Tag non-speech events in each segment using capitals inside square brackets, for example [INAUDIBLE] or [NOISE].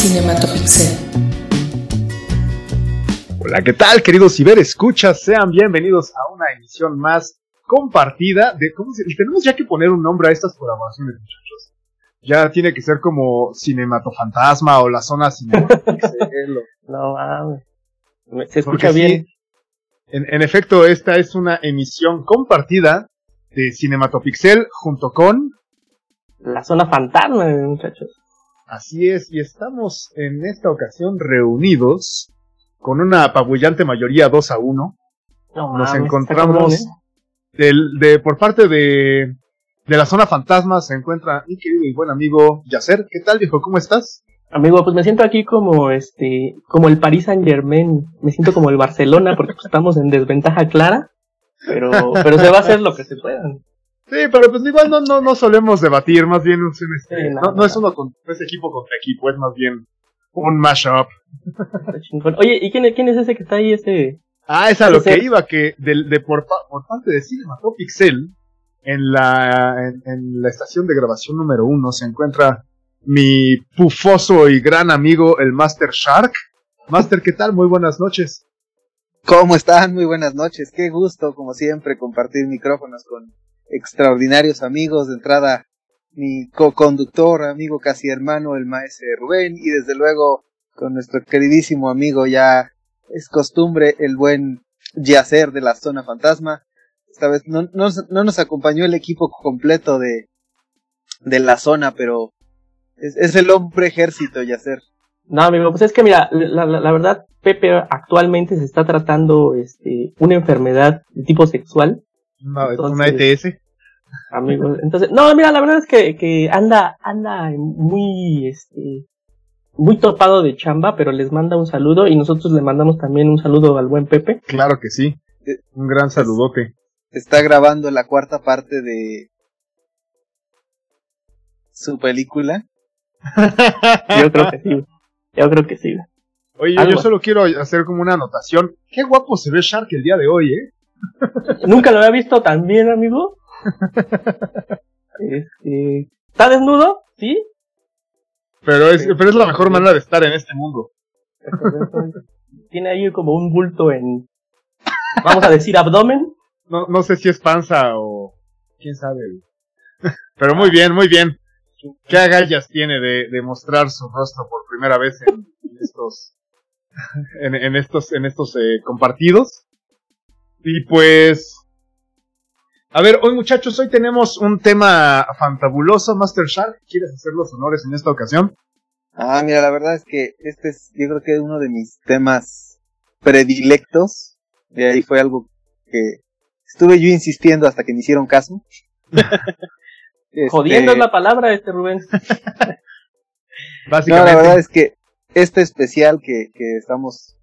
Cinematopixel. Hola, ¿qué tal, queridos ciberescuchas? Sean bienvenidos a una emisión más compartida de cómo se, tenemos ya que poner un nombre a estas colaboraciones, muchachos. Ya tiene que ser como Cinematofantasma o la zona Cinematopixel. o- [LAUGHS] No mames. Se Porque escucha sí, bien. En, en efecto, esta es una emisión compartida de Cinematopixel junto con La zona fantasma, muchachos. Así es, y estamos en esta ocasión reunidos con una apabullante mayoría 2 a 1. No Nos mames, encontramos cabrón, del, de, por parte de, de la zona fantasma se encuentra mi querido y buen amigo Yacer. ¿Qué tal, viejo? ¿Cómo estás? ¿eh? Amigo, pues me siento aquí como este, como el Paris Saint Germain. Me siento como el Barcelona porque pues, estamos en desventaja clara. Pero, pero se va a hacer lo que se pueda. Sí, pero pues igual no, no, no solemos debatir, más bien es un, este, Sí, no, no, no no. es uno con, no es equipo contra equipo, es más bien un mashup. Oye, ¿y quién, quién es ese que está ahí? Ese. Ah, es a lo que iba, que del- de, por, pa- por parte de Cinematopixel, en la, en, en la estación de grabación número uno se encuentra mi pufoso y gran amigo, el Master Shark. Master, ¿qué tal? Muy buenas noches. ¿Cómo están? Muy buenas noches. Qué gusto, como siempre, compartir micrófonos con extraordinarios amigos. De entrada, mi co-conductor, amigo casi hermano, el maestro Rubén. Y desde luego, con nuestro queridísimo amigo, ya es costumbre, el buen Yacer de la Zona Fantasma. Esta vez no, no, no nos acompañó el equipo completo de, de la zona, pero es, es el hombre ejército, Yacer. No, amigo, pues es que mira, la, la, la verdad, Pepe actualmente se está tratando este, una enfermedad de tipo sexual. Una, Entonces- una ETS. Amigos, entonces, no, mira, la verdad es que, que anda, anda muy, este, muy topado de chamba, pero les manda un saludo y nosotros le mandamos también un saludo al buen Pepe. Claro que sí. Eh, Un gran saludote. está grabando la cuarta parte de su película. [LAUGHS] Yo creo que sí, yo creo que sí. Oye, yo solo quiero hacer como una anotación. Qué guapo se ve Shark el día de hoy, ¿eh? Nunca lo había visto tan bien, amigo. Este, ¿está desnudo? Sí. Pero es, Sí. pero es la mejor manera de estar en este mundo. Tiene ahí como un bulto en, vamos a decir, abdomen. No, no sé si es panza o quién sabe. Pero muy bien, muy bien. ¿Qué agallas tiene de, de mostrar su rostro por primera vez en, en estos en, en estos en estos eh, compartidos? Y pues a ver, hoy muchachos, hoy tenemos un tema fantabuloso, Master Shark. ¿Quieres hacer los honores en esta ocasión? Ah, mira, la verdad es que este es, yo creo que es uno de mis temas predilectos. Y ahí fue algo que estuve yo insistiendo hasta que me hicieron caso. [LAUGHS] Este, Jodiendo es la palabra este Rubén. [LAUGHS] No, Básicamente. la verdad es que este especial que, que estamos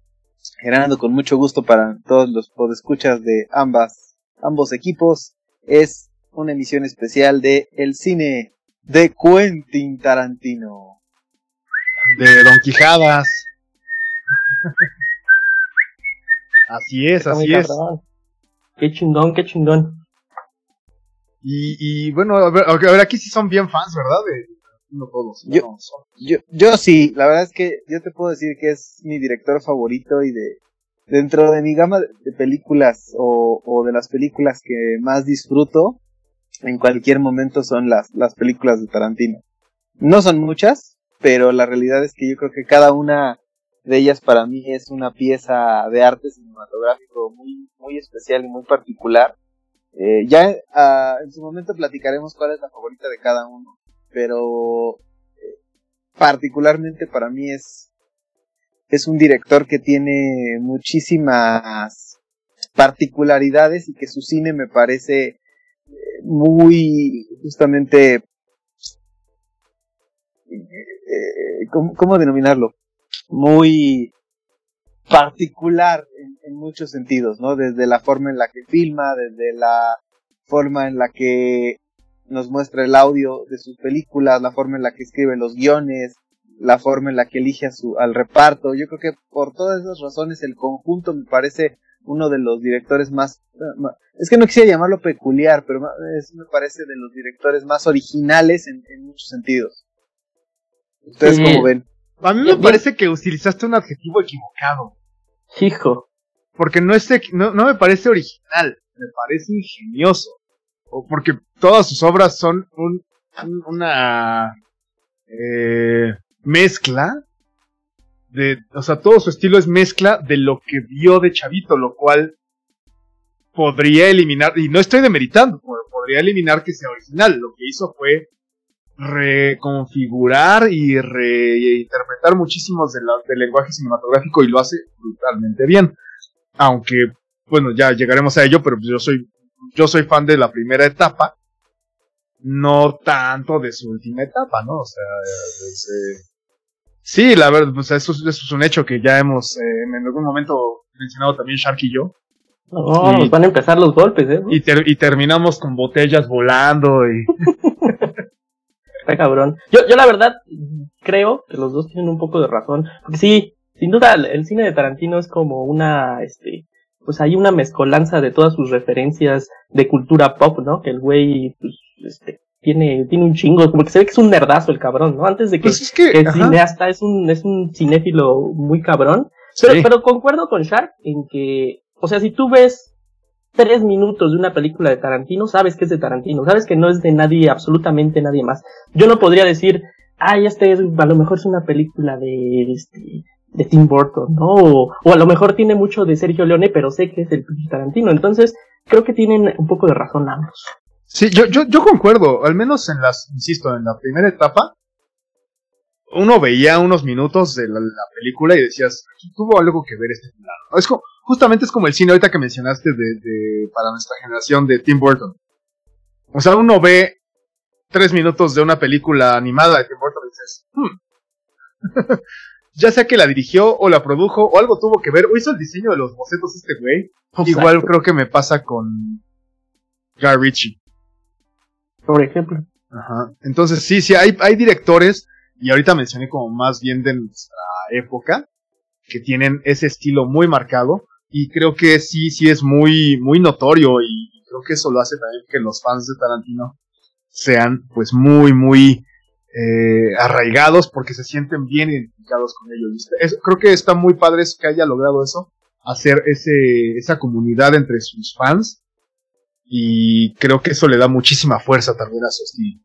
generando con mucho gusto para todos los podescuchas de ambas, ambos equipos es una emisión especial de el cine de Quentin Tarantino. de Don Quijadas. así es, así es. Qué chingón, qué chingón. Y, y bueno, a ver, a ver, aquí sí son bien fans, ¿verdad? De, no todos. Yo- no, son- Yo, yo sí, la verdad es que yo te puedo decir que es mi director favorito y de dentro de mi gama de películas o, de las películas que más disfruto en cualquier momento son las, las películas de Tarantino. No son muchas, pero la realidad es que yo creo que cada una de ellas para mí es una pieza de arte cinematográfico muy, muy especial y muy particular. Eh, ya ah, en su momento platicaremos cuál es la favorita de cada uno, pero particularmente para mí es, es un director que tiene muchísimas particularidades y que su cine me parece eh, muy justamente eh, ¿cómo, cómo denominarlo? Muy particular en muchos sentidos, ¿no? Desde la forma en la que filma, desde la forma en la que nos muestra el audio de sus películas, la forma en la que escribe los guiones, la forma en la que elige a su, al reparto. Yo creo que por todas esas razones el conjunto me parece uno de los directores más, ma- es que no quisiera llamarlo peculiar, pero es- me parece de los directores más originales en, en muchos sentidos. ¿Ustedes Sí. cómo ven? A mí me parece que utilizaste un adjetivo equivocado. Hijo. Porque no, es, no, no me parece original, me parece ingenioso. O porque todas sus obras son un, una eh, mezcla de, o sea, todo su estilo es mezcla de lo que vio de Chavito, lo cual podría eliminar, y no estoy demeritando, podría eliminar que sea original. Lo que hizo fue reconfigurar y reinterpretar muchísimos del lenguaje cinematográfico y lo hace brutalmente bien. Aunque, bueno, ya llegaremos a ello, pero yo soy, yo soy fan de la primera etapa, no tanto de su última etapa, ¿no? O sea, sí, la verdad, pues eso, es un hecho que ya hemos eh, en algún momento mencionado también Shark y yo. No, nos van a empezar los golpes, ¿eh? Y, y terminamos con botellas volando y... [LAUGHS] cabrón. Yo, yo la verdad creo que los dos tienen un poco de razón. Porque sí, sin duda el cine de Tarantino es como una, este, pues hay una mezcolanza de todas sus referencias de cultura pop, ¿no? Que el güey, pues, este, tiene, tiene un chingo, como que se ve que es un nerdazo el cabrón, ¿no? Antes de que, pues que, que cineasta es un, es un cinéfilo muy cabrón. Pero, pero concuerdo con Shark en que, o sea, si tú ves tres minutos de una película de Tarantino, sabes que es de Tarantino, sabes que no es de nadie, absolutamente nadie más. Yo no podría decir, ay, este es, a lo mejor es una película de, este, de Tim Burton, ¿no? O, a lo mejor tiene mucho de Sergio Leone, pero sé que es el Tarantino. Entonces, creo que tienen un poco de razón ambos. Sí, yo, yo, yo concuerdo, al menos en las, insisto, en la primera etapa, uno veía unos minutos de la, película y decías, tuvo algo que ver este final. Es como, justamente es como el cine ahorita que mencionaste de, para nuestra generación de Tim Burton. O sea, uno ve tres minutos de una película animada de Tim Burton y dices, hmm. [LAUGHS] ya sea que la dirigió o la produjo o algo tuvo que ver o hizo el diseño de los bocetos este güey. Igual creo que me pasa con Guy Ritchie. Por ejemplo. Ajá. Entonces sí, sí, hay, hay directores y ahorita mencioné como más bien de nuestra época, que tienen ese estilo muy marcado, y creo que sí, sí es muy, muy notorio, y creo que eso lo hace también que los fans de Tarantino sean pues muy, muy eh, arraigados porque se sienten bien identificados con ellos. creo que está muy padre que haya logrado eso, hacer ese, esa comunidad entre sus fans, y creo que eso le da muchísima fuerza también a su estilo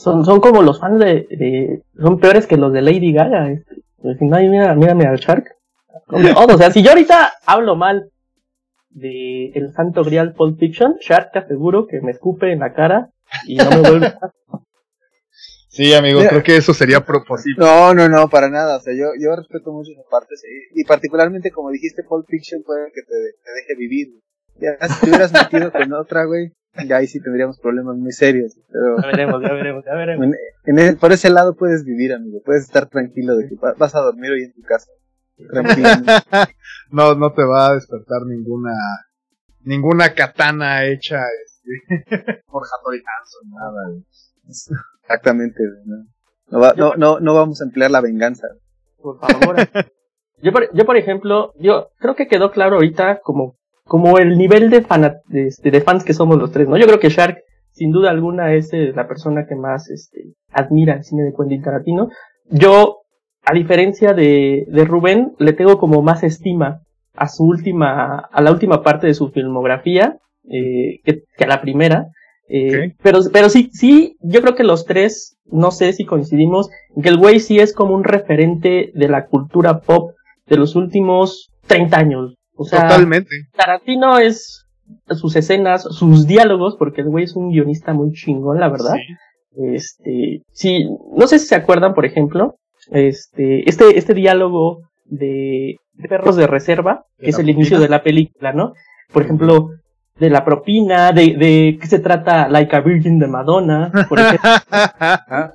son, son como los fans de, son peores que los de Lady Gaga. Este. Pues, mira, mírame al Shark. [LAUGHS] o sea, si yo ahorita hablo mal de el santo grial Pulp Fiction, Shark te aseguro que me escupe en la cara y no me vuelve a... [LAUGHS] Sí, amigo, creo que eso sería proposible. No, no, no, para nada. O sea, yo, yo respeto mucho esa parte. Y particularmente, como dijiste, Pulp Fiction puede que te, te deje vivir. Ya, si te hubieras metido con otra, güey, ya ahí sí tendríamos problemas muy serios. Pero ya veremos, ya veremos, ya veremos. En, por ese lado puedes vivir, amigo. Puedes estar tranquilo de que vas a dormir hoy en tu casa. Tranquilo. [LAUGHS] no, no te va a despertar ninguna ninguna katana hecha este, por Hattori Hanson, nada. Exactamente. ¿no? No, no, no, vamos a emplear la venganza. Por favor. [LAUGHS] yo, por, yo, por ejemplo, yo creo que quedó claro ahorita como como el nivel de, este, de, fans que somos los tres, ¿no? Yo creo que Shark, sin duda alguna, es eh, la persona que más este, admira el cine de Quentin Tarantino. Yo, a diferencia de, de Rubén, le tengo como más estima a su última, a la última parte de su filmografía, eh, que, a la primera. Eh, pero, pero sí, sí, yo creo que los tres, no sé si coincidimos, que el güey sí es como un referente de la cultura pop de los últimos 30 años. O sea, Totalmente. Tarantino es sus escenas, sus diálogos, porque el güey es un guionista muy chingón, la verdad. Este, sí, no sé si se acuerdan, por ejemplo, este, este, este diálogo de, Perros de Reserva, que es el inicio de la película, ¿no? Por ejemplo, de la propina, de, de qué se trata Like a Virgin de Madonna, por [LAUGHS] ejemplo.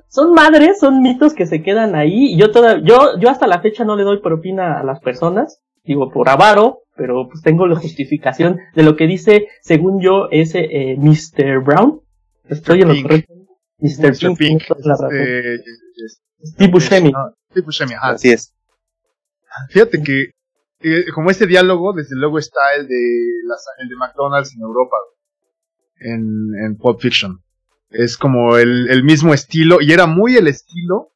son madres, son mitos que se quedan ahí, y yo toda, yo, yo hasta la fecha no le doy propina a las personas, digo, por avaro, pero pues tengo la justificación de lo que dice, según yo, ese eh, Mr. Brown. Estoy en los Mr. Mr. Pink. Este, Steve Buscemi. Steve Buscemi, ajá. Así es. Fíjate que, eh, como este diálogo, desde luego está el de, las, el de McDonald's en Europa, en, en Pulp Fiction. Es como el, el mismo estilo, y era muy el estilo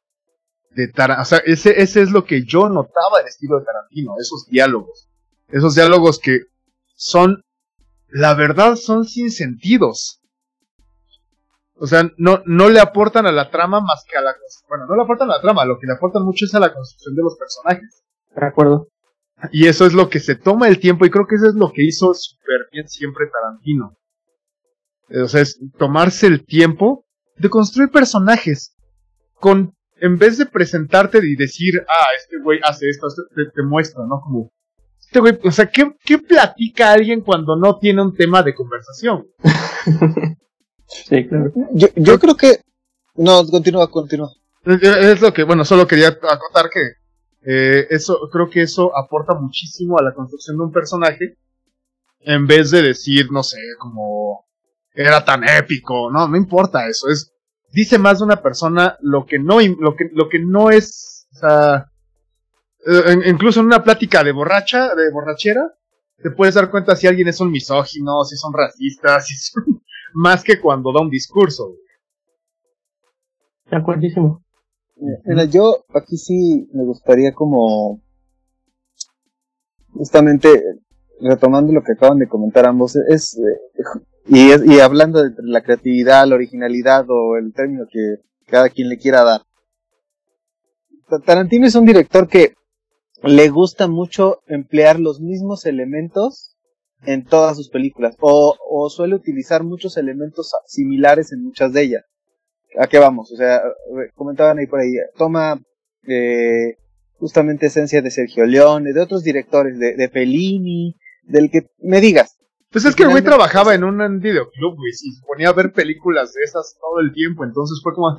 de Tarantino. O sea, ese, ese es lo que yo notaba del estilo de Tarantino, esos diálogos. Esos diálogos que son, la verdad, son sin sentidos. O sea, no, no le aportan a la trama más que a la... Bueno, no le aportan a la trama, lo que le aportan mucho es a la construcción de los personajes. De acuerdo. Y eso es lo que se toma el tiempo y creo que eso es lo que hizo súper bien siempre Tarantino. O sea, es tomarse el tiempo de construir personajes con en vez de presentarte y decir, ah, este güey hace esto, te, muestra, ¿no? Como, este güey, o sea, ¿qué, ¿qué platica alguien cuando no tiene un tema de conversación? sí, claro. Yo, yo creo que, no, continúa, continúa. Es lo que, bueno, solo quería acotar que eh, eso, creo que eso aporta muchísimo a la construcción de un personaje. En vez de decir, no sé, como era tan épico, no, no importa eso, es dice más de una persona lo que no, lo que, lo que no es, o sea, eh, incluso en una plática de borracha, de borrachera, te puedes dar cuenta si alguien es un misógino, si son racistas, [LAUGHS] si son, más que cuando da un discurso. De acuerdísimo. Mira, yo aquí sí me gustaría como justamente retomando lo que acaban de comentar ambos, es eh, y, y hablando de la creatividad, la originalidad o el término que cada quien le quiera dar. Tarantino es un director que le gusta mucho emplear los mismos elementos en todas sus películas o, suele utilizar muchos elementos similares en muchas de ellas. ¿A qué vamos? O sea, comentaban ahí por ahí, toma eh, justamente esencia de Sergio Leone, de otros directores, de, de Fellini, del que me digas, pues es que el güey trabajaba en un videoclub, güey, y se ponía a ver películas de esas todo el tiempo, entonces fue como...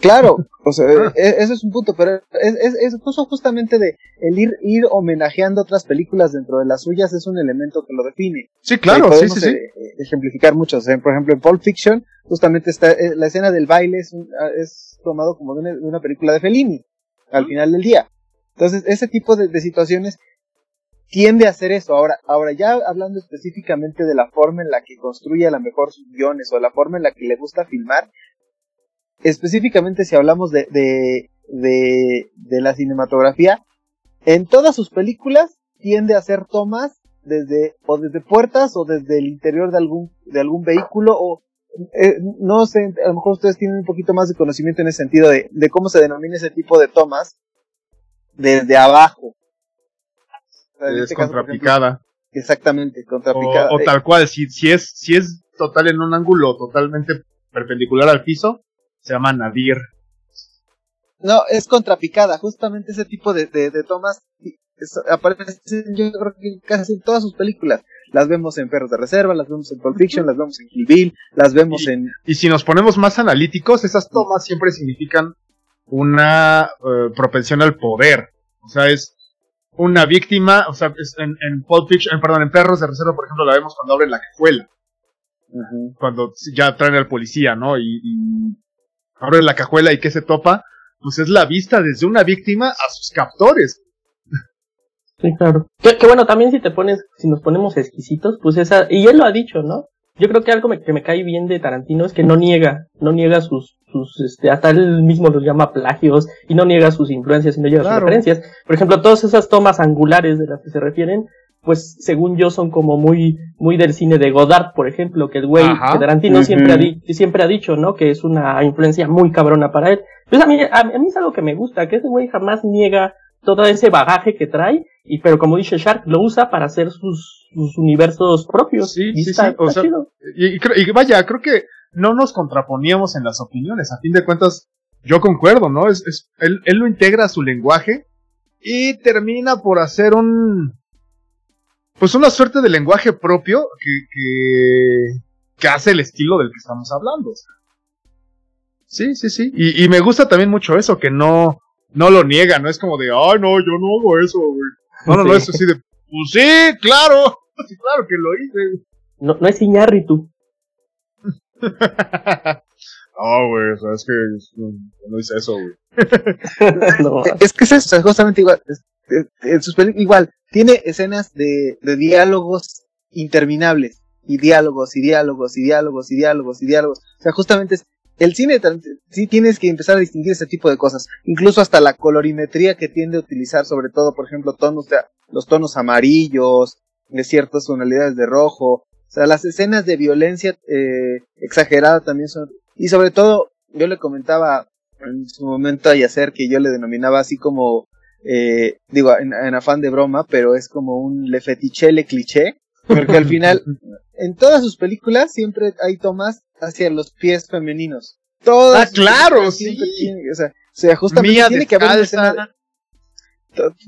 claro, o sea, [LAUGHS] e, eso es un punto, pero es, es, es justamente de el ir, ir homenajeando otras películas dentro de las suyas es un elemento que lo define. Sí, claro, sí, sí, sí. Eh, ejemplificar muchos, por ejemplo, en Pulp Fiction, justamente está, eh, la escena del baile es, ah, es tomado como de una, película de Fellini, al final del día. Entonces, ese tipo de, de situaciones tiende a hacer eso. Ahora, ahora ya hablando específicamente de la forma en la que construye a lo mejor sus guiones o la forma en la que le gusta filmar, específicamente si hablamos de, de, de, la cinematografía, en todas sus películas tiende a hacer tomas desde o desde puertas o desde el interior de algún de algún vehículo o eh, no sé, a lo mejor ustedes tienen un poquito más de conocimiento en ese sentido de, de cómo se denomina ese tipo de tomas desde abajo es este contrapicada. exactamente, contrapicada. O, tal cual, si, si, es, si es total en un ángulo totalmente perpendicular al piso, se llama nadir. No, es contrapicada, justamente ese tipo de, de, tomas aparecen yo creo que casi en todas sus películas. Las vemos en Perros de Reserva, las vemos en Pulp Fiction, las vemos en Kill Bill, las vemos en... Y si nos ponemos más analíticos, esas tomas siempre significan una eh, propensión al poder. O sea, es una víctima, o sea, en, en Pulp Fiction, perdón, en Perros de Reserva, por ejemplo, la vemos cuando abren la cajuela. Cuando ya traen al policía, ¿no? Y, y abren la cajuela y que se topa, pues es la vista desde una víctima a sus captores. Sí, claro. Que, bueno, también si te pones, si nos ponemos exquisitos, pues esa, y él lo ha dicho, ¿no? Yo creo que algo que me cae bien de Tarantino es que no niega, no niega sus, sus, este, hasta él mismo los llama plagios y no niega sus influencias y no niega sus referencias. Por ejemplo, todas esas tomas angulares de las que se refieren, pues según yo son como muy, muy del cine de Godard, por ejemplo, que el güey, que Tarantino siempre, ha siempre ha dicho, ¿no? Que es una influencia muy cabrona para él. Pues a mí, a, mí es algo que me gusta, que ese güey jamás niega todo ese bagaje que trae, y pero como dice Shark, lo usa para hacer sus, sus universos propios. Sí, sí, sí. y, y, vaya, creo que no nos contraponíamos en las opiniones. A fin de cuentas, yo concuerdo, ¿no? Es, es, él, él lo integra a su lenguaje y termina por hacer un. Pues una suerte de lenguaje propio que, que, que hace el estilo del que estamos hablando. Sí, sí, sí. Y, y, me gusta también mucho eso, que no, no lo niega, no es como de, ay, no, yo no hago eso, güey. No, no, no, es así de, pues sí, claro, [LAUGHS] sí, claro que lo hice. No, no es tú [LAUGHS] oh, güey, o es que no dice eso, güey. [LAUGHS] Es que es eso, justamente igual. en sus igual, tiene escenas de, de diálogos interminables. Y diálogos, y diálogos, y diálogos, y diálogos, y diálogos. O sea, justamente es, el cine sí tienes que empezar a distinguir ese tipo de cosas, incluso hasta la colorimetría que tiende a utilizar, sobre todo, por ejemplo, tonos los tonos amarillos, de ciertas tonalidades de rojo, o sea, las escenas de violencia eh, exagerada también son, y sobre todo, yo le comentaba en su momento a Yacer que yo le denominaba así como, eh, digo, en, afán de broma, pero es como un le fetiche, le cliché, porque al final, [LAUGHS] en todas sus películas siempre hay tomas hacia los pies femeninos. Todas. Ah, claro, sí. o, sea, justamente tiene que haber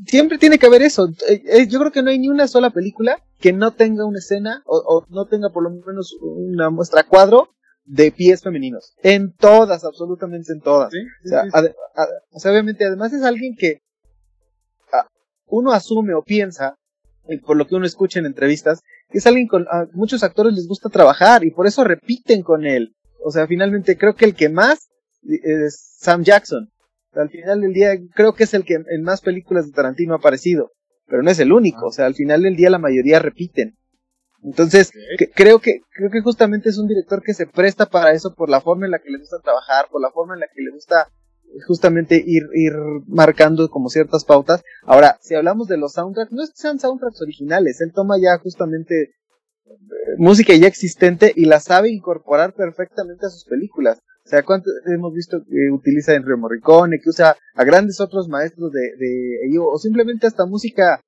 Siempre tiene que haber eso. Eh, eh, yo creo que no hay ni una sola película que no tenga una escena o, no tenga por lo menos una muestra cuadro de pies femeninos. En todas, absolutamente en todas. o, sea, obviamente, además es alguien que uno asume o piensa, por lo que uno escucha en entrevistas, es alguien con a muchos actores les gusta trabajar y por eso repiten con él. O sea, finalmente creo que el que más es Sam Jackson. Al final del día creo que es el que en más películas de Tarantino ha aparecido, pero no es el único. O sea, al final del día la mayoría repiten. Entonces, creo que creo que justamente es un director que se presta para eso por la forma en la que le gusta trabajar, por la forma en la que le gusta justamente ir, ir marcando como ciertas pautas. Ahora, si hablamos de los soundtracks, no es que sean soundtracks originales, él toma ya justamente eh, música ya existente y la sabe incorporar perfectamente a sus películas. O sea, ¿cuánto hemos visto que utiliza Enrique Morricone, que usa a grandes otros maestros de, de o simplemente hasta música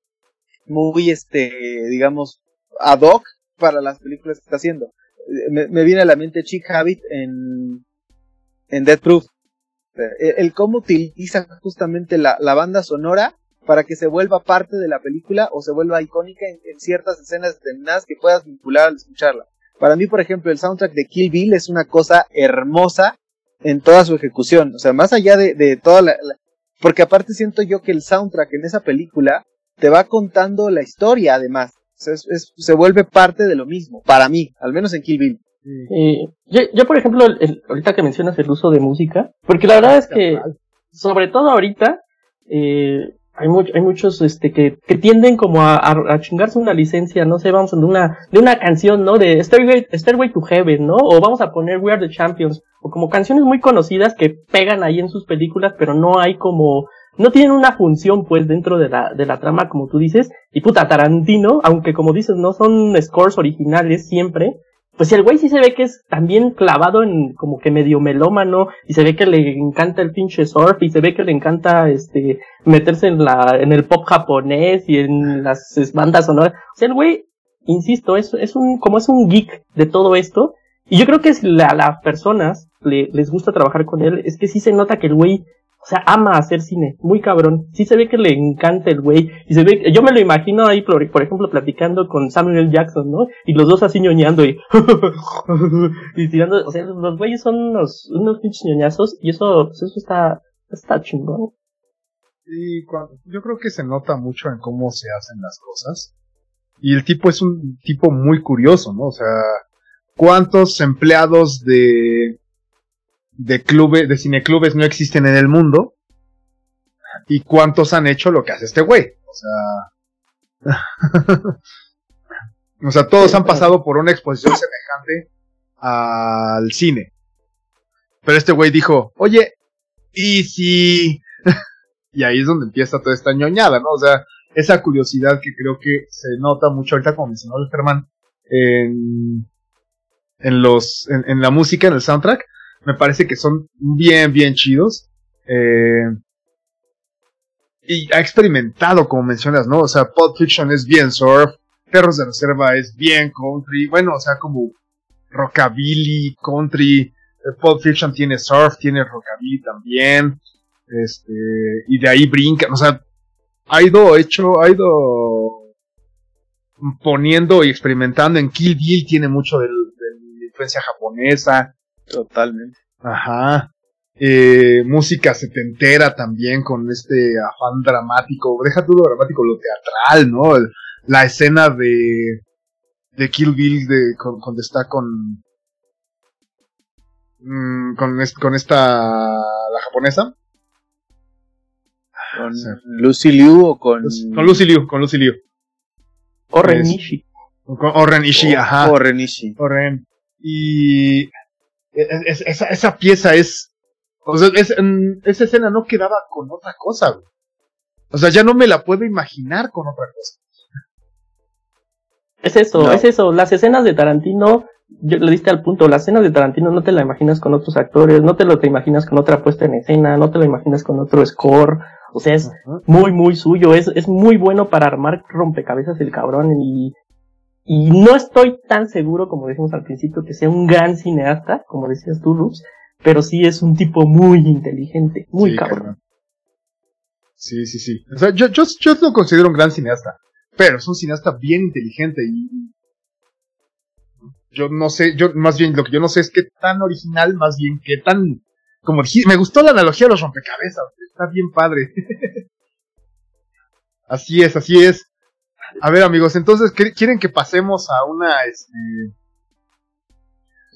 muy, este, digamos, ad hoc para las películas que está haciendo. Eh, me, viene a la mente Chick Habit en, en Death Proof. Eh, el, cómo utiliza justamente la, banda sonora para que se vuelva parte de la película o se vuelva icónica en, ciertas escenas determinadas que puedas vincular al escucharla. Para mí, por ejemplo, el soundtrack de Kill Bill es una cosa hermosa en toda su ejecución. O sea, más allá de, toda la, Porque aparte siento yo que el soundtrack en esa película te va contando la historia, además. se vuelve parte de lo mismo, para mí, al menos en Kill Bill. Eh, yo, yo, por ejemplo, ahorita que mencionas el uso de música, porque la verdad es que, sobre todo ahorita, eh, hay, hay muchos este, que, que tienden como a, a, chingarse una licencia, no sé, vamos de una, de una canción, ¿no? De Stairway, Stairway to Heaven, ¿no? O vamos a poner We Are the Champions, o como canciones muy conocidas que pegan ahí en sus películas, pero no hay como, no tienen una función pues dentro de la, de la trama como tú dices, y puta Tarantino, aunque como dices no son scores originales siempre, pues el güey sí se ve que es también clavado en como que medio melómano y se ve que le encanta el pinche surf y se ve que le encanta este meterse en la en el pop japonés y en las bandas sonoras. O sea, el güey, insisto, es, es un como es un geek de todo esto y yo creo que si a las personas le, les gusta trabajar con él es que sí se nota que el güey o sea, ama hacer cine, muy cabrón. Sí se ve que le encanta el güey. Y se ve, yo me lo imagino ahí, por, ejemplo, platicando con Samuel Jackson, ¿no? Y los dos así ñoñando y, [LAUGHS] y tirando, o sea, los güeyes son unos, unos pinches ñoñazos y eso, pues eso está, está chingón. Y yo creo que se nota mucho en cómo se hacen las cosas. Y el tipo es un tipo muy curioso, ¿no? O sea, ¿cuántos empleados de de clubes, de cineclubes no existen en el mundo. ¿Y cuántos han hecho lo que hace este güey? O sea. [LAUGHS] o sea, todos han pasado por una exposición semejante al cine. Pero este güey dijo, oye, ¿y si...? [LAUGHS] y ahí es donde empieza toda esta ñoñada, ¿no? O sea, esa curiosidad que creo que se nota mucho ahorita, como mencionó el Germán, en, en los, en la música, en el soundtrack, me parece que son bien, bien chidos. Eh, y ha experimentado, como mencionas, ¿no? O sea, Pulp Fiction es bien surf, Perros de Reserva es bien country, bueno, o sea, como rockabilly, country, eh, Pulp Fiction tiene surf, tiene rockabilly también, este, y de ahí brinca, o sea, ha ido hecho, ha ido poniendo y experimentando en Kill Bill, tiene mucho de la influencia japonesa, Totalmente. Ajá. Eh, música setentera también con este afán dramático. Deja todo lo dramático, lo teatral, ¿no? la escena de, de Kill Bill de, con, cuando está con, mm, con, con esta, la japonesa. ¿Con Lucy Liu o con...? Con Lucy Liu, con Lucy Liu. O Renishi. Con Oren Ishii, ajá. Oren Ishii. Oren. Y esa, esa pieza es, o sea, esa escena no quedaba con otra cosa, güey. O sea, ya no me la puedo imaginar con otra cosa. Es eso, es eso. Las escenas de Tarantino, yo le diste al punto, las escenas de Tarantino no te la imaginas con otros actores, no te lo te imaginas con otra puesta en escena, no te lo imaginas con otro score. O sea, es muy, muy suyo, es, es muy bueno para armar rompecabezas el cabrón y, y no estoy tan seguro, como decimos al principio, que sea un gran cineasta, como decías tú, Rux, pero sí es un tipo muy inteligente, muy cabrón. Sí, sí, sí. O sea, yo, yo, yo lo considero un gran cineasta, pero es un cineasta bien inteligente y yo no sé, yo más bien lo que yo no sé es qué tan original, más bien qué tan como me gustó la analogía de los rompecabezas, está bien padre. [LAUGHS] así es, así es. A ver, amigos, entonces quieren que pasemos a una este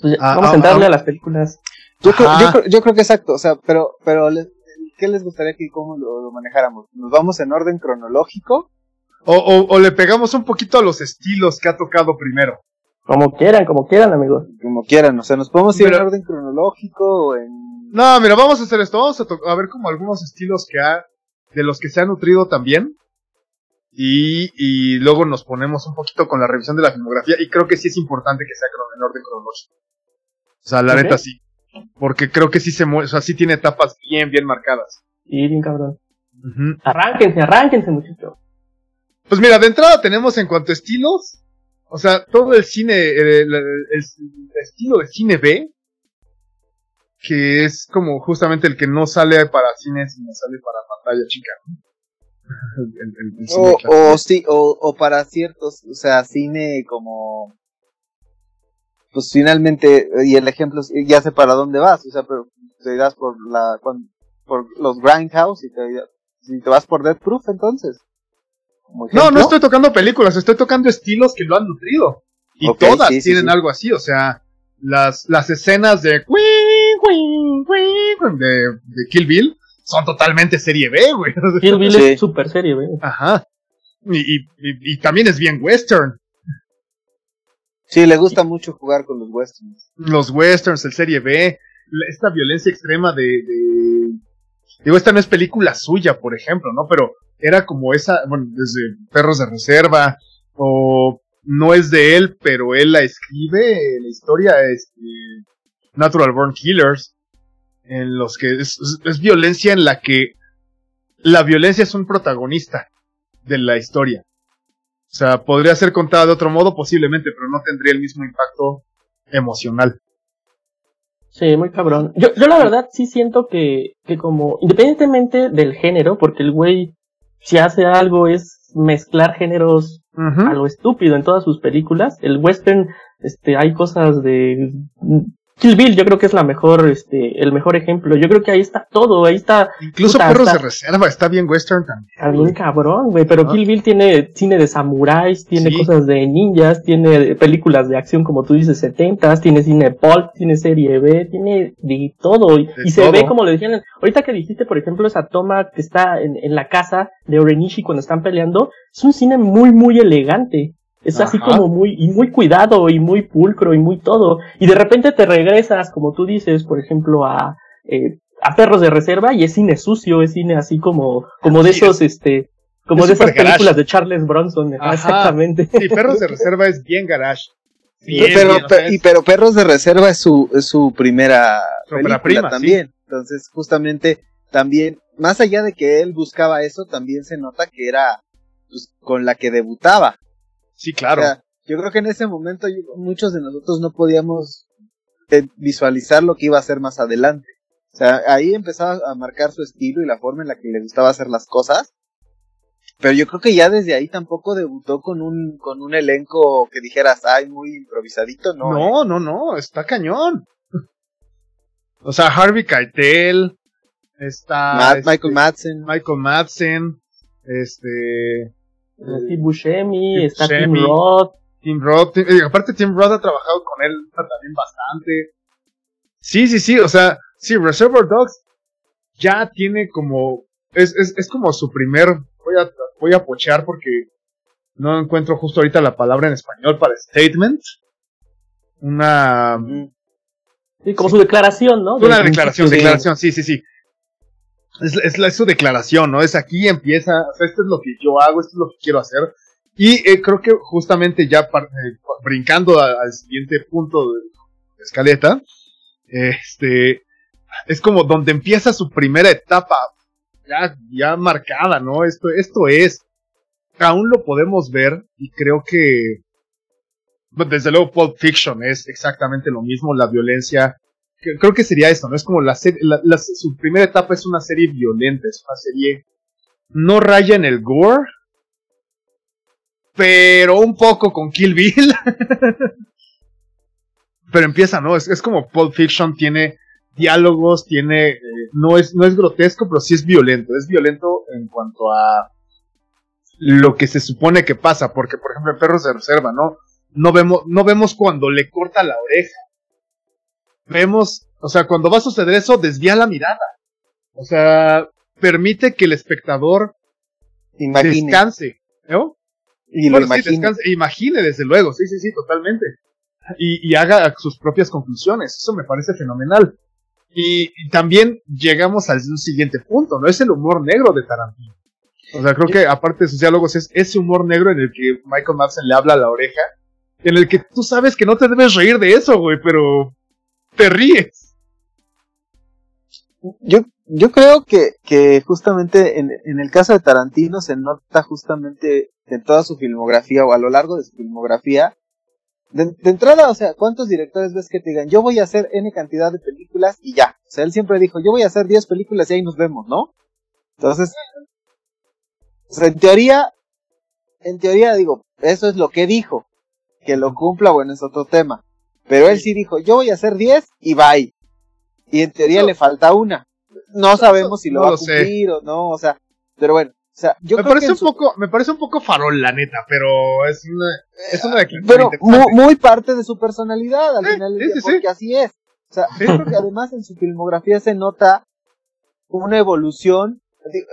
pues vamos a, entrarle a, las películas. Yo creo, yo, creo, que exacto, o sea, pero pero ¿qué les gustaría que cómo lo, manejáramos? ¿Nos vamos en orden cronológico? O, o, o, le pegamos un poquito a los estilos que ha tocado primero. Como quieran, como quieran, amigos. Como quieran, o sea, nos podemos ir en orden cronológico o en no, mira, vamos a hacer esto. Vamos a, ver como algunos estilos que ha, de los que se ha nutrido también. Y, y luego nos ponemos un poquito con la revisión de la filmografía. Y creo que sí es importante que sea en orden cronológico. O sea, la neta sí. Porque creo que sí se mueve, o sea, sí tiene etapas bien, bien marcadas. Sí, bien cabrón. Arránquense, arránquense, muchachos. Pues mira, de entrada tenemos en cuanto a estilos, o sea, todo el cine, el, el estilo de cine B, que es como justamente el que no sale para cine, sino sale para pantalla chica. O, sí, o, para ciertos, o sea, cine como pues finalmente, y el ejemplo, ya sé para dónde vas, o sea, pero te irás por la, por los Grindhouse y te, si te vas por Death Proof entonces. No, no estoy tocando películas, estoy tocando estilos que lo han nutrido. Y todas tienen algo así, o sea, las, las escenas de de, de Kill Bill son totalmente serie B, güey. [LAUGHS] Kill Bill es super serie B. Ajá. Y, y, y, también es bien western. Sí, le gusta mucho jugar con los westerns. Los westerns, el serie B, esta violencia extrema de, de... Digo, esta no es película suya, por ejemplo, ¿no? Pero era como esa, bueno, desde Perros de Reserva, o no es de él, pero él la escribe, la historia, este, Natural Born Killers, en los que es, violencia en la que la violencia es un protagonista de la historia. O sea, podría ser contada de otro modo posiblemente, pero no tendría el mismo impacto emocional. Sí, muy cabrón. Yo, yo la verdad sí siento que, que como, independientemente del género, porque el güey, si hace algo es mezclar géneros a lo estúpido en todas sus películas. El western, este, hay cosas de Kill Bill yo creo que es la mejor, este, el mejor ejemplo. Yo creo que ahí está todo, ahí está. Incluso Perros de Reserva está bien western también. Está bien cabrón, güey. Pero Kill Bill tiene cine de samuráis, tiene cosas de ninjas, tiene películas de acción como tú dices, setentas, tiene cine pulp, tiene serie B, tiene de todo. Y, se ve como le decían, ahorita que dijiste, por ejemplo, esa toma que está en, en la casa de Orenishi cuando están peleando, es un cine muy, muy elegante. Es así como muy, y muy cuidado y muy pulcro y muy todo. Y de repente te regresas, como tú dices, por ejemplo, a, eh, a Perros de Reserva y es cine sucio, es cine así como, como de esos, este, como de esas películas de Charles Bronson. Exactamente. Sí, Perros de Reserva es bien garage. pero, y, pero Perros de Reserva es su, es su primera película también. Entonces, justamente, también, más allá de que él buscaba eso, también se nota que era pues, con la que debutaba. Sí, claro. yo creo que en ese momento muchos de nosotros no podíamos eh, visualizar lo que iba a hacer más adelante. O sea, ahí empezaba a marcar su estilo y la forma en la que le gustaba hacer las cosas. Pero yo creo que ya desde ahí tampoco debutó con un, con un elenco que dijeras, ay, muy improvisadito, ¿no? No, no, no, está cañón. [LAUGHS] O sea, Harvey Keitel, está... Michael este, Madsen. Michael Madsen, este... Steve Buscemi, está Tim Roth. Tim Roth, eh, aparte Tim Roth ha trabajado con él también bastante. Sí, sí, sí, o sea, sí, Reservoir Dogs ya tiene como, es, es, es como su primer, voy a, voy a pochear porque no encuentro justo ahorita la palabra en español para statement. Una, Sí, como su declaración, ¿no? Una declaración, declaración, sí, sí, sí. Es, es, su declaración, ¿no? Es aquí empieza, esto es lo que yo hago, esto es lo que quiero hacer. Y eh, creo que justamente ya eh, brincando al siguiente punto de escaleta, este, es como donde empieza su primera etapa ya, ya marcada, ¿no? Esto, esto es, aún lo podemos ver y creo que, desde luego Pulp Fiction es exactamente lo mismo, la violencia, creo que sería esto, ¿no? Es como la, serie, su primera etapa es una serie violenta, es una serie, no raya en el gore, pero un poco con Kill Bill. [LAUGHS] pero empieza, ¿no? Es, es como Pulp Fiction tiene diálogos, tiene, eh, no, es, no es grotesco, pero sí es violento. Es violento en cuanto a lo que se supone que pasa, porque por ejemplo en Perros de Reserva, ¿no? No vemos, no vemos cuando le corta la oreja. Vemos, o sea, cuando va a suceder eso, desvía la mirada. O sea, permite que el espectador descanse. ¿no? Y lo imagine. imagine, desde luego, sí, sí, sí, totalmente. Y, y haga sus propias conclusiones. Eso me parece fenomenal. Y, también llegamos al siguiente punto, ¿no? Es el humor negro de Tarantino. O sea, creo que aparte de sus diálogos es ese humor negro en el que Michael Madsen le habla a la oreja, en el que tú sabes que no te debes reír de eso, güey, pero te ríes. Yo, yo creo que, que justamente en, en el caso de Tarantino se nota justamente en toda su filmografía o a lo largo de su filmografía de, entrada, o sea, ¿cuántos directores ves que te digan, yo voy a hacer N cantidad de películas y ya? O sea, él siempre dijo, yo voy a hacer 10 películas y ahí nos vemos, ¿no? Entonces, o sea, en teoría, en teoría digo, eso es lo que dijo. Que lo cumpla, bueno, es otro tema. Pero él sí dijo, yo voy a hacer 10 y bye. Y en teoría le falta una. No sabemos si lo va a cumplir o no, o sea, pero bueno, o sea, yo me parece un poco, me parece un poco farol, la neta, pero es una, es una Pero muy, parte de su personalidad, al final sí, porque así es. O sea, creo que además en su filmografía se nota una evolución.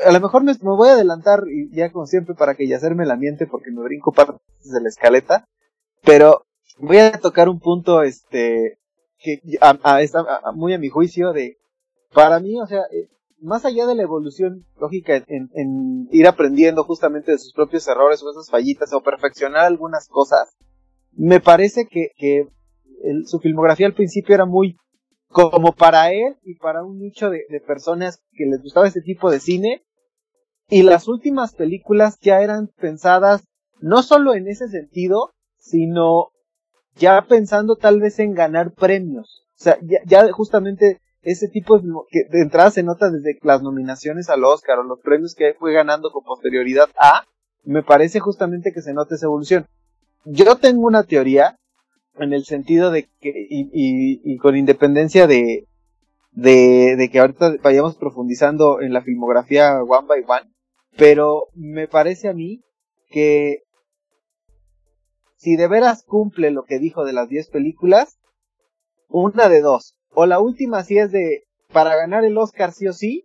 A lo mejor me, voy a adelantar, y ya como siempre, para que ya hacerme la miente, porque me brinco partes de la escaleta. Pero voy a tocar un punto, este, que a, muy a mi juicio, de, para mí, o sea, eh, más allá de la evolución lógica en, ir aprendiendo justamente de sus propios errores o esas fallitas o perfeccionar algunas cosas, me parece que, su filmografía al principio era muy como para él y para un nicho de, personas que les gustaba este tipo de cine. Y las últimas películas ya eran pensadas no solo en ese sentido, sino ya pensando tal vez en ganar premios. O sea, ya, ya justamente ese tipo de, que de entrada se nota desde las nominaciones al Oscar o los premios que fue ganando con posterioridad a, me parece justamente que se nota esa evolución. Yo tengo una teoría en el sentido de que, y, con independencia de, de, de, que ahorita vayamos profundizando en la filmografía one by one, pero me parece a mí que si de veras cumple lo que dijo de las 10 películas, una de dos, o la última si es de para ganar el Oscar sí o sí,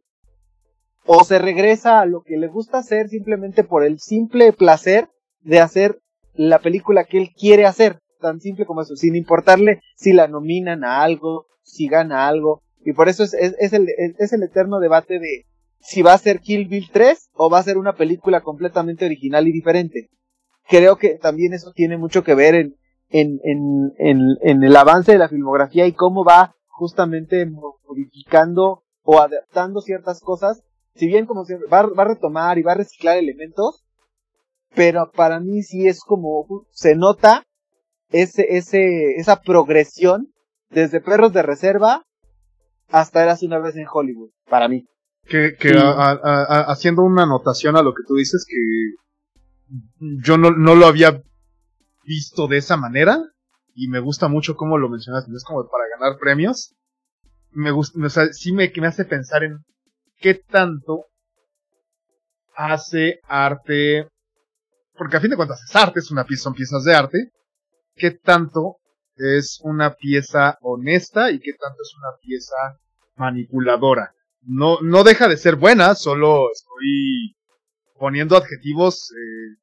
o se regresa a lo que le gusta hacer simplemente por el simple placer de hacer la película que él quiere hacer, tan simple como eso, sin importarle si la nominan a algo, si gana algo, y por eso es, es, el, es el eterno debate de si va a ser Kill Bill 3 o va a ser una película completamente original y diferente. Creo que también eso tiene mucho que ver en, en, en, en, en el avance de la filmografía y cómo va justamente modificando o adaptando ciertas cosas, si bien como se va, va a retomar y va a reciclar elementos, pero para mí sí es como se nota ese, ese, esa progresión desde Perros de Reserva hasta Eras una vez en Hollywood, para mí. Que, que haciendo una anotación a lo que tú dices, que yo no, no lo había visto de esa manera, y me gusta mucho cómo lo mencionas, no es como para ganar premios. Me gusta, o sea, sí me, me hace pensar en qué tanto hace arte, porque a fin de cuentas es arte, es una pieza, son piezas de arte, qué tanto es una pieza honesta y qué tanto es una pieza manipuladora. No, no deja de ser buena, solo estoy poniendo adjetivos eh,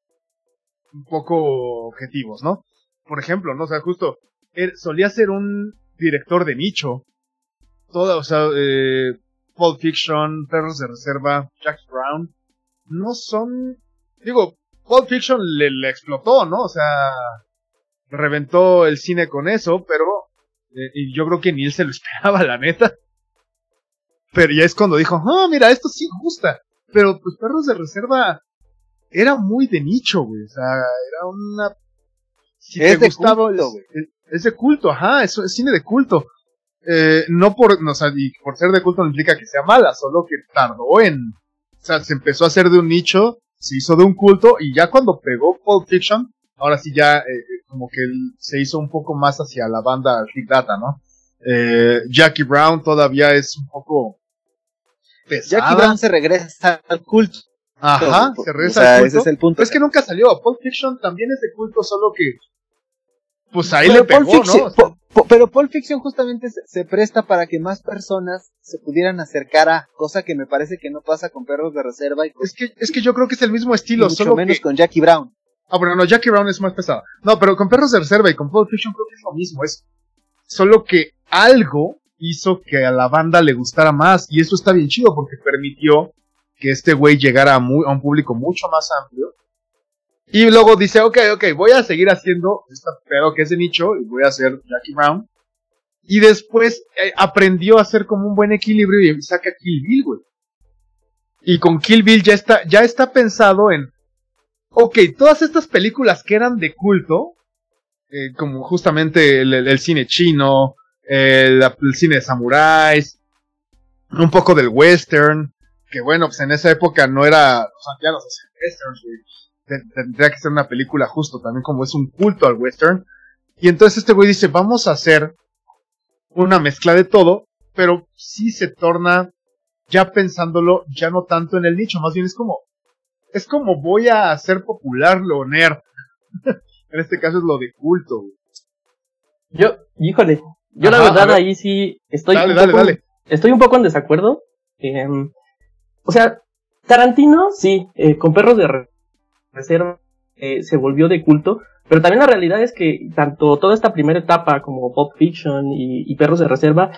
un poco objetivos, ¿no? por ejemplo, ¿no? O sea, justo, él solía ser un director de nicho, toda, o sea, eh, Pulp Fiction, Perros de Reserva, Jack Brown, no son, digo, Pulp Fiction le, explotó, ¿no? O sea, reventó el cine con eso, pero eh, y yo creo que ni él se lo [LAUGHS] esperaba, la neta. Pero ya es cuando dijo, ah, mira, esto sí gusta. Pero pues Perros de Reserva era muy de nicho, güey. O sea, era una... Si es te de gustaba, culto, es, es, de culto, ajá, es, es cine de culto. Eh, no por, no, o sea, y por ser de culto no implica que sea mala, solo que tardó en, o sea, se empezó a hacer de un nicho, se hizo de un culto, y ya cuando pegó Pulp Fiction, ahora sí ya, eh, eh como que se hizo un poco más hacia la banda Big Data, ¿no? Eh, Jackie Brown todavía es un poco pesada. Jackie Brown se regresa al culto. Ajá, se regresa al culto. Ese es el punto. es que nunca salió. Pulp Fiction también es de culto, solo que pues ahí le pegó, Fiction, ¿no? pero Pulp Fiction justamente se, presta para que más personas se pudieran acercar a, cosa que me parece que no pasa con Perros de Reserva. Y es, que, es que yo creo que es el mismo estilo, mucho solo menos que... con Jackie Brown. Ah, bueno, no, Jackie Brown es más pesada. No, pero con Perros de Reserva y con Pulp Fiction creo que es lo mismo. Es solo que algo hizo que a la banda le gustara más. Y eso está bien chido porque permitió que este güey llegara a, un público mucho más amplio. Y luego dice, ok, ok, voy a seguir haciendo esta pedo que es de nicho y voy a hacer Jackie Brown. Y después eh, aprendió a hacer como un buen equilibrio y saca Kill Bill, güey. Y con Kill Bill ya está, ya está pensado en ok, todas estas películas que eran de culto, eh, como justamente el, cine chino, el, cine de samuráis, un poco del western, que bueno, pues en esa época no era, o sea, ya los westerns, Tendría que ser una película justo también como es un culto al western. Y entonces este güey dice, vamos a hacer una mezcla de todo, pero sí se torna, ya pensándolo, ya no tanto en el nicho, más bien es como, es como voy a hacer popular lo nerd. [LAUGHS] en este caso es lo de culto. Yo, híjole, yo la verdad ahí sí estoy dale, dale, dale. estoy un poco en desacuerdo. Em, o sea, Tarantino sí, eh, con perros de reserva eh, se volvió de culto, pero también la realidad es que tanto toda esta primera etapa como Pop Fiction y, y Perros de Reserva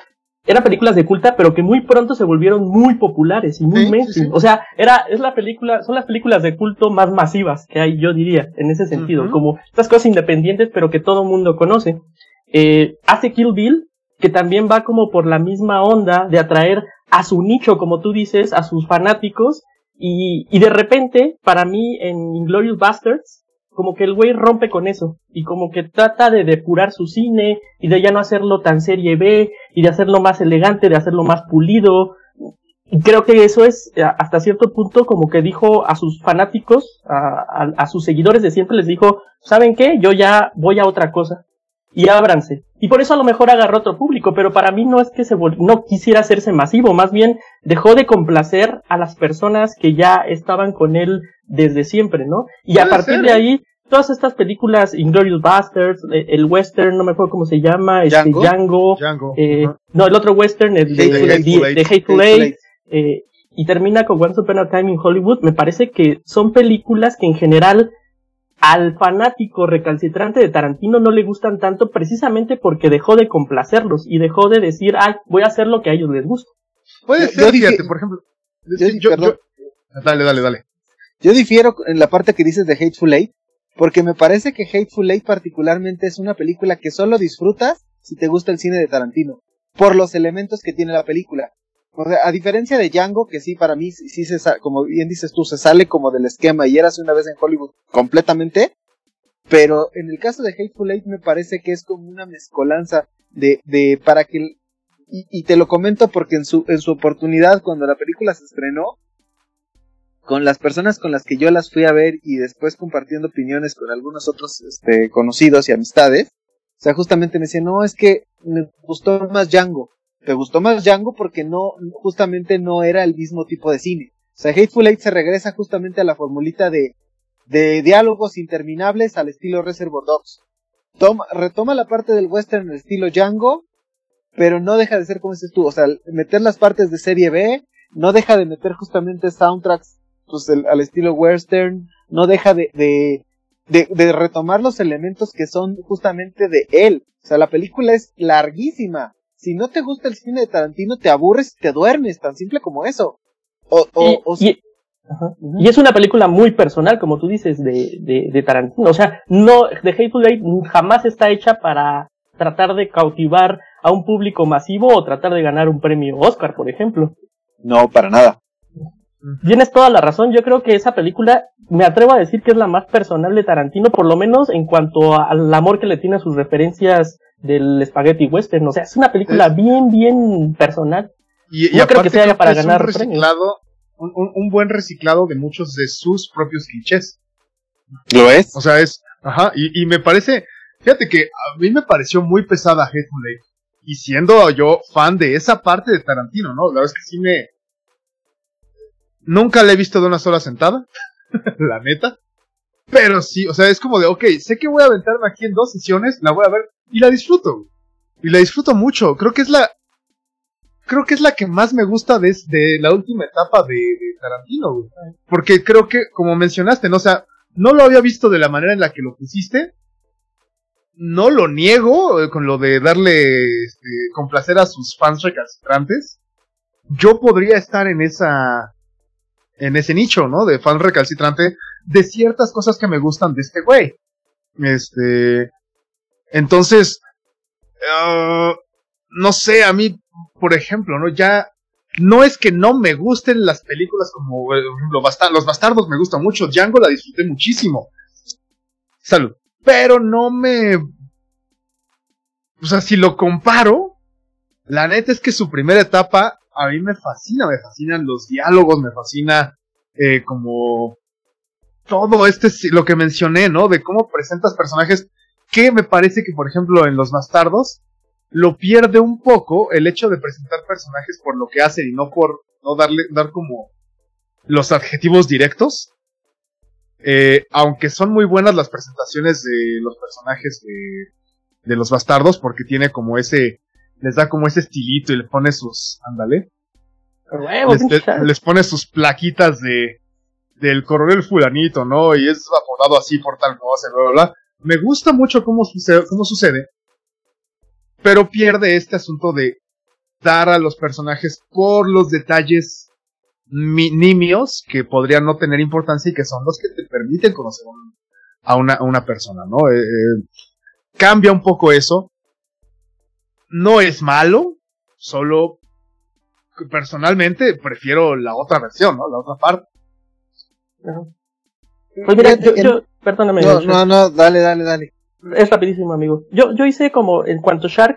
eran películas de culta, pero que muy pronto se volvieron muy populares y muy mainstream. O sea, era, es la película, son las películas de culto más masivas que hay, yo diría, en ese sentido, como estas cosas independientes, pero que todo mundo conoce. Eh, hace Kill Bill, que también va como por la misma onda de atraer a su nicho, como tú dices, a sus fanáticos, y, y de repente, para mí, en Inglorious Bastards, como que el güey rompe con eso y como que trata de depurar su cine y de ya no hacerlo tan serie B y de hacerlo más elegante, de hacerlo más pulido. Y creo que eso es hasta cierto punto como que dijo a sus fanáticos, a, a, sus seguidores de siempre, les dijo, ¿saben qué? Yo ya voy a otra cosa y ábranse. Y por eso a lo mejor agarró otro público, pero para mí no es que se no quisiera hacerse masivo, más bien dejó de complacer a las personas que ya estaban con él desde siempre, ¿no? Y a partir de ¿eh? ahí, todas estas películas, Inglorious Bastards, eh, el western, no me acuerdo cómo se llama, este, Django, eh, no, el otro western, el de, de, Hateful Eight, eh, y termina con Once Upon a Time in Hollywood, me parece que son películas que en general al fanático recalcitrante de Tarantino no le gustan tanto precisamente porque dejó de complacerlos y dejó de decir, ay, voy a hacer lo que a ellos les gusta. Puede ser, fíjate, por ejemplo. dale, dale, dale. Yo difiero en la parte que dices de Hateful Eight, porque me parece que Hateful Eight particularmente es una película que solo disfrutas si te gusta el cine de Tarantino, por los elementos que tiene la película. A diferencia de Django, que sí, para mí, sí se como bien dices tú, se sale como del esquema y eras una vez en Hollywood completamente, pero en el caso de Hateful Eight me parece que es como una mezcolanza de, de, para que, y, y te lo comento porque en su, en su oportunidad, cuando la película se estrenó, con las personas con las que yo las fui a ver y después compartiendo opiniones con algunos otros este, conocidos y amistades, o sea, justamente me decían, no, es que me gustó más Django. ¿Te gustó más Django? Porque no, justamente no era el mismo tipo de cine. O sea, Hateful Eight se regresa justamente a la formulita de, de diálogos interminables al estilo Reservoir Dogs. Toma, retoma la parte del western el estilo Django, pero no deja de ser como dices tú, o sea, meter las partes de serie B, no deja de meter justamente soundtracks pues al estilo western, no deja de, de, de, retomar los elementos que son justamente de él. O sea, la película es larguísima, si no te gusta el cine de Tarantino, te aburres y te duermes, tan simple como eso. O, o, y, y, es una película muy personal, como tú dices, de, de, de Tarantino. O sea, no, The Hateful Eight jamás está hecha para tratar de cautivar a un público masivo o tratar de ganar un premio Oscar, por ejemplo. No, para nada. Tienes toda la razón. Yo creo que esa película, me atrevo a decir que es la más personal de Tarantino, por lo menos en cuanto al amor que le tiene a sus referencias del spaghetti western. O sea, es una película bien, bien personal. Y, no creo que sea para ganar un reciclado, un, un, buen reciclado de muchos de sus propios clichés. ¿Lo es? O sea, es, ajá, y, y me parece, fíjate que a mí me pareció muy pesada Hateful Eight. Y siendo yo fan de esa parte de Tarantino, ¿no? La verdad es que sí me, Nunca la he visto de una sola sentada, [LAUGHS] la neta. Pero sí, o sea, es como de, ok, sé que voy a aventarme aquí en dos sesiones, la voy a ver y la disfruto. Y la disfruto mucho. Creo que es la. Creo que es la que más me gusta de, la última etapa de, Tarantino, Porque creo que, como mencionaste, ¿no? O sea, no lo había visto de la manera en la que lo pusiste. No lo niego eh, con lo de darle este, complacer a sus fans recalcitrantes. Yo podría estar en esa en ese nicho, ¿no? De fan recalcitrante de ciertas cosas que me gustan de este güey. Este. Entonces. Uh, no sé, a mí, por ejemplo, ¿no? Ya. No es que no me gusten las películas como Los Bastardos me gustan mucho. Django la disfruté muchísimo. Salud. Pero no me. O sea, si lo comparo. La neta es que su primera etapa a mí me fascina, me fascinan los diálogos, me fascina eh, como todo este, lo que mencioné, ¿no? De cómo presentas personajes que me parece que, por ejemplo, en Los Bastardos, lo pierde un poco el hecho de presentar personajes por lo que hacen y no por no darle, dar como los adjetivos directos. Eh, aunque son muy buenas las presentaciones de los personajes de, de los bastardos, porque tiene como ese les da como ese estilito y le pone sus, ándale, les, pone sus plaquitas de del coronel fulanito, ¿no? Y es apodado así por tal cosa, bla, bla, bla. Me gusta mucho cómo sucede, cómo sucede, pero pierde este asunto de dar a los personajes por los detalles nimios que podrían no tener importancia y que son los que te permiten conocer a, una, una, persona, ¿no? Eh, eh, cambia un poco eso no es malo, solo personalmente prefiero la otra versión, ¿no? La otra parte. Pues mira, yo, perdóname. No, no, no, dale, dale, dale. Es rapidísimo, amigo. Yo, yo hice como, en cuanto Shark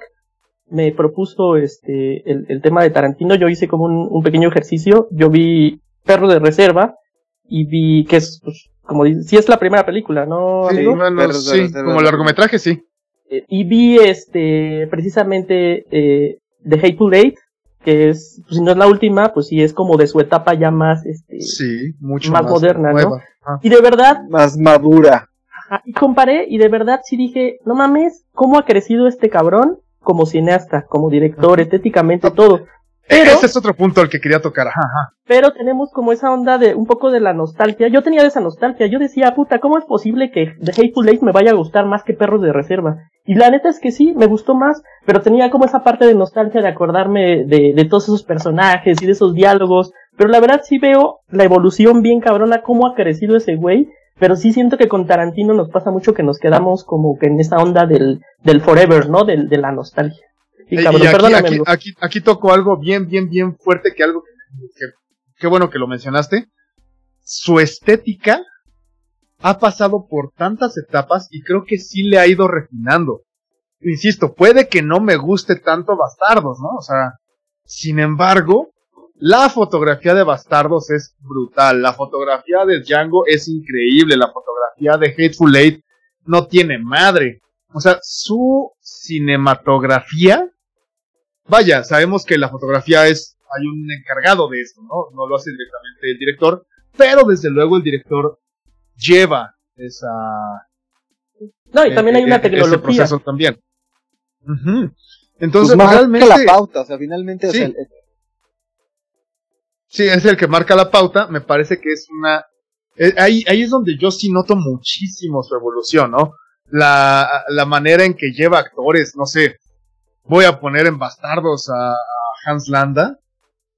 me propuso este, el, el tema de Tarantino, yo hice como un, un, pequeño ejercicio. Yo vi Perro de Reserva y vi que es, pues, como dice, si es la primera película, ¿no? Sí, sí como largometraje, sí. Eh, y vi este precisamente eh, The Hateful Eight, que es, pues, si no es la última, pues sí es como de su etapa ya más, este, sí, mucho más, moderna, ¿no? Y de verdad. Más madura. y comparé, y de verdad sí dije, no mames, ¿cómo ha crecido este cabrón? Como cineasta, como director, estéticamente, todo. Pero, Ese es otro punto al que quería tocar. Ajá, Pero tenemos como esa onda de un poco de la nostalgia. Yo tenía esa nostalgia. Yo decía, puta, ¿cómo es posible que The Hateful Eight me vaya a gustar más que Perros de Reserva? Y la neta es que sí, me gustó más, pero tenía como esa parte de nostalgia de acordarme de, de todos esos personajes y de esos diálogos. Pero la verdad sí veo la evolución bien cabrona, cómo ha crecido ese güey. Pero sí siento que con Tarantino nos pasa mucho que nos quedamos como que en esa onda del, del forever, ¿no? Del, de la nostalgia. Y, aquí, aquí, aquí, toco algo bien, bien, bien fuerte, que algo que, qué bueno que lo mencionaste. Su estética ha pasado por tantas etapas y creo que sí le ha ido refinando. Insisto, puede que no me guste tanto Bastardos, ¿no? O sea, sin embargo, la fotografía de Bastardos es brutal, la fotografía de Django es increíble, la fotografía de Hateful Eight no tiene madre. O sea, su cinematografía Vaya, sabemos que la fotografía es, hay un encargado de eso, ¿no? No lo hace directamente el director, pero desde luego el director lleva esa... No, y también hay una tecnología. Ese proceso también. Entonces, pues realmente... la pauta, o sea, finalmente... Sí. sí, es el que marca la pauta, me parece que es una... Eh, ahí, ahí es donde yo sí noto muchísimo su evolución, ¿no? La, la manera en que lleva actores, no sé, voy a poner en bastardos a, Hans Landa.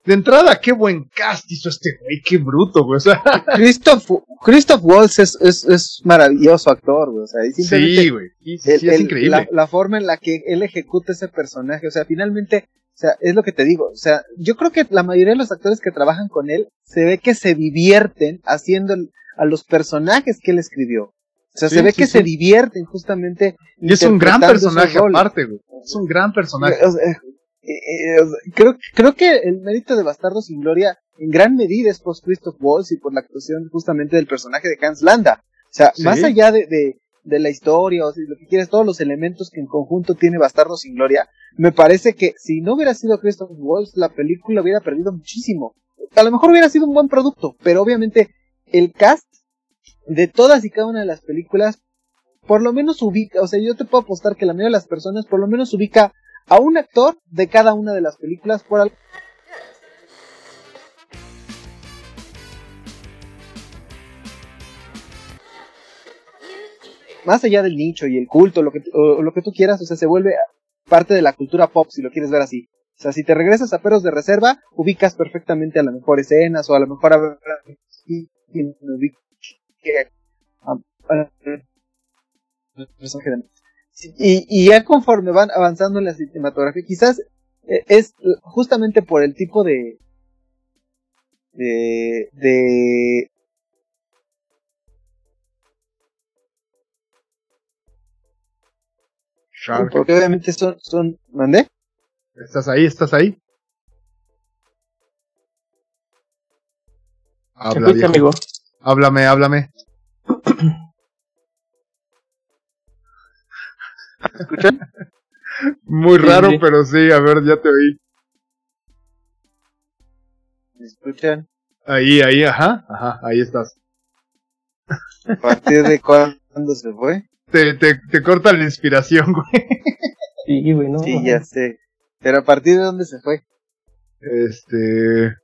De entrada, qué buen cast hizo este güey, qué bruto, güey. O sea, [LAUGHS] Christoph, Christoph Waltz es, es, es maravilloso actor, güey. O sea, sí, güey. Sí, es increíble. La, la, forma en la que él ejecuta ese personaje, o sea, finalmente, o sea, es lo que te digo. O sea, yo creo que la mayoría de los actores que trabajan con él se ve que se divierten haciendo a los personajes que él escribió. O sea, se ve que se divierten justamente. Y es un gran personaje aparte, güey. Es un gran personaje. Eh, eh, creo, creo que el mérito de Bastardo sin Gloria en gran medida es por Christoph Waltz y por la actuación justamente del personaje de Hans Landa. O sea, más allá de, de, de, la historia o si lo que quieres, todos los elementos que en conjunto tiene Bastardo sin Gloria, me parece que si no hubiera sido Christoph Waltz, la película hubiera perdido muchísimo. A lo mejor hubiera sido un buen producto, pero obviamente el cast de todas y cada una de las películas, por lo menos ubica, o sea, yo te puedo apostar que la mayoría de las personas por lo menos ubica a un actor de cada una de las películas por algo. Más allá del nicho y el culto, lo que, o, lo que tú quieras, o sea, se vuelve parte de la cultura pop, si lo quieres ver así. O sea, si te regresas a Perros de Reserva, ubicas perfectamente a las mejores escenas o a lo mejor a, y, y ya conforme van avanzando en la cinematografía, quizás eh, es justamente por el tipo de de de porque obviamente son son ¿mandé? ¿Estás ahí? ¿Estás ahí? Habla, amigo. Háblame, háblame. ¿Me escuchan? Muy raro, pero sí, a ver, ya te oí. ¿Me escuchan? Ahí, ahí, ajá, ajá, ahí estás. ¿A partir de cuándo se fue? Te, te, te corta la inspiración, [LAUGHS] güey. Sí, güey, no. Sí, ya sé. Pero a partir de dónde se fue? Este.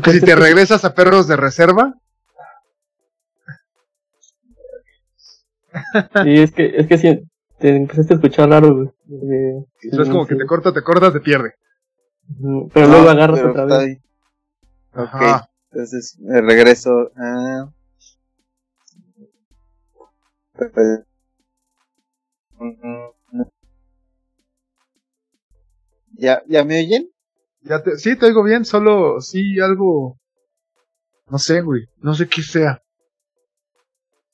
Que si te regresas a perros de reserva. Sí, es que, es que si te empezaste a escuchar raro, güey. es como que te corta, te cortas, te pierde. Pero luego agarras otra vez. Ok, entonces me regreso. Ah. ¿Ya, ¿Ya me oyen? Ya te, sí, te oigo bien, solo sí algo. No sé, güey. No sé qué sea.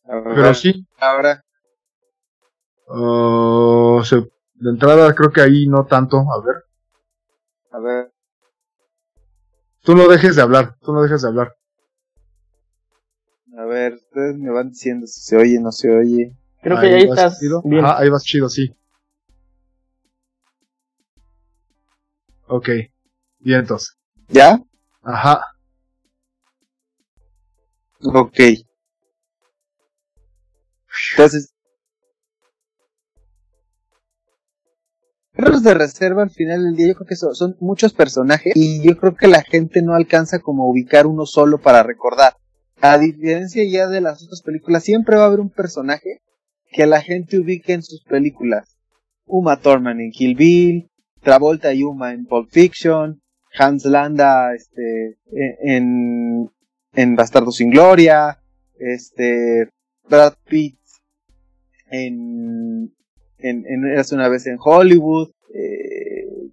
Pero sí. Ahora. Uh, de entrada creo que ahí no tanto. A ver. A ver. Tú no dejes de hablar. Tú no dejes de hablar. A ver, ustedes me van diciendo si se oye o no se oye. Creo que ahí estás. Chido. Bien. Ajá, ahí vas chido, sí. Ok. Vientos. ¿Ya? Ajá. Ok. Entonces. Perros de reserva al final del día yo creo que son, son muchos personajes y yo creo que la gente no alcanza como a ubicar uno solo para recordar. A diferencia ya de las otras películas, siempre va a haber un personaje que la gente ubique en sus películas. Uma Thurman en Kill Bill, Travolta y Uma en Pulp Fiction, Hans Landa este, en, en Bastardo sin Gloria, este, Brad Pitt en, en, en una vez en Hollywood, eh,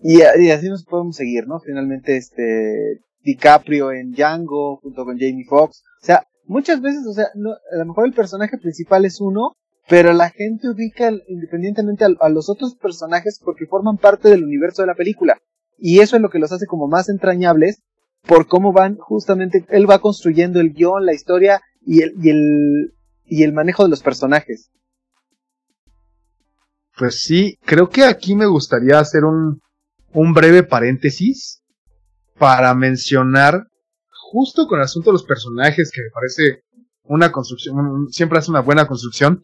y, y, así nos podemos seguir, ¿no? Finalmente, este, DiCaprio en Django, junto con Jamie Foxx, o sea, muchas veces, o sea, no, a lo mejor el personaje principal es uno, pero la gente ubica independientemente a, los otros personajes porque forman parte del universo de la película. Y eso es lo que los hace como más entrañables por cómo van justamente, él va construyendo el guion, la historia y el, y el, y el manejo de los personajes. Pues sí, creo que aquí me gustaría hacer un, un breve paréntesis para mencionar justo con el asunto de los personajes, que me parece una construcción, siempre hace una buena construcción.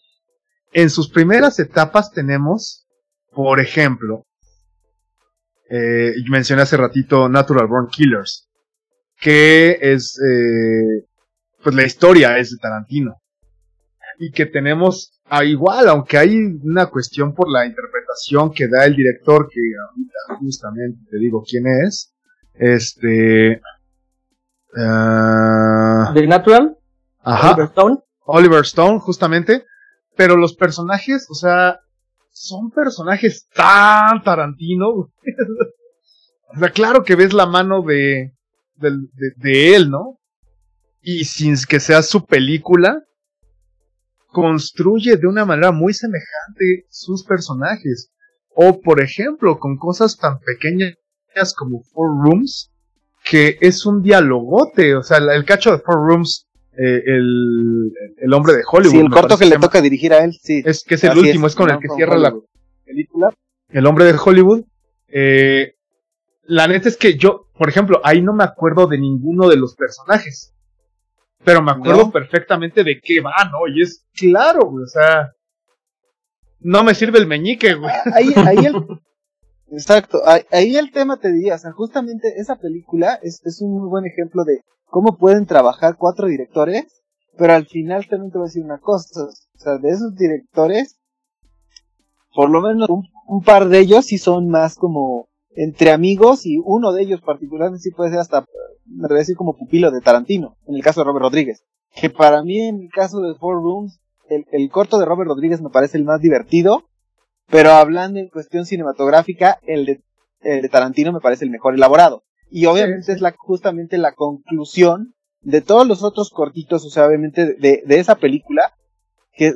En sus primeras etapas tenemos, por ejemplo, eh, mencioné hace ratito Natural Born Killers, que es, eh, pues la historia es de Tarantino. Y que tenemos ah, igual, aunque hay una cuestión por la interpretación que da el director, que ahorita justamente te digo quién es, este... Uh, ¿The Natural? Ajá. Oliver Stone. Oliver Stone, justamente. Pero los personajes, o sea, son personajes tan Tarantino. [LAUGHS] o sea, claro que ves la mano de, de, él, ¿no? Y sin que sea su película, construye de una manera muy semejante sus personajes. O, por ejemplo, con cosas tan pequeñas como Four Rooms, que es un dialogote. O sea, el cacho de Four Rooms eh, el, hombre de Hollywood. Sí, el corto que le toca dirigir a él, sí. Es que es el último, es con el que cierra la película. El hombre de Hollywood. Eh, la neta es que yo, por ejemplo, ahí no me acuerdo de ninguno de los personajes. Pero me acuerdo perfectamente de qué va, ¿no? Y es claro, güey, o sea. No me sirve el meñique, güey. Ahí, ahí el, [LAUGHS] exacto, ahí, el tema te diría, o sea, justamente esa película es, es un muy buen ejemplo de cómo pueden trabajar cuatro directores, pero al final también te voy a decir una cosa, o sea, de esos directores, por lo menos un, par de ellos sí son más como entre amigos y uno de ellos particularmente sí puede ser hasta, me voy a decir como pupilo de Tarantino, en el caso de Robert Rodríguez, que para mí en el caso de Four Rooms, el, corto de Robert Rodríguez me parece el más divertido, pero hablando en cuestión cinematográfica, el de, el de Tarantino me parece el mejor elaborado. Y obviamente es la, justamente la conclusión de todos los otros cortitos, o sea, obviamente de, de esa película, que,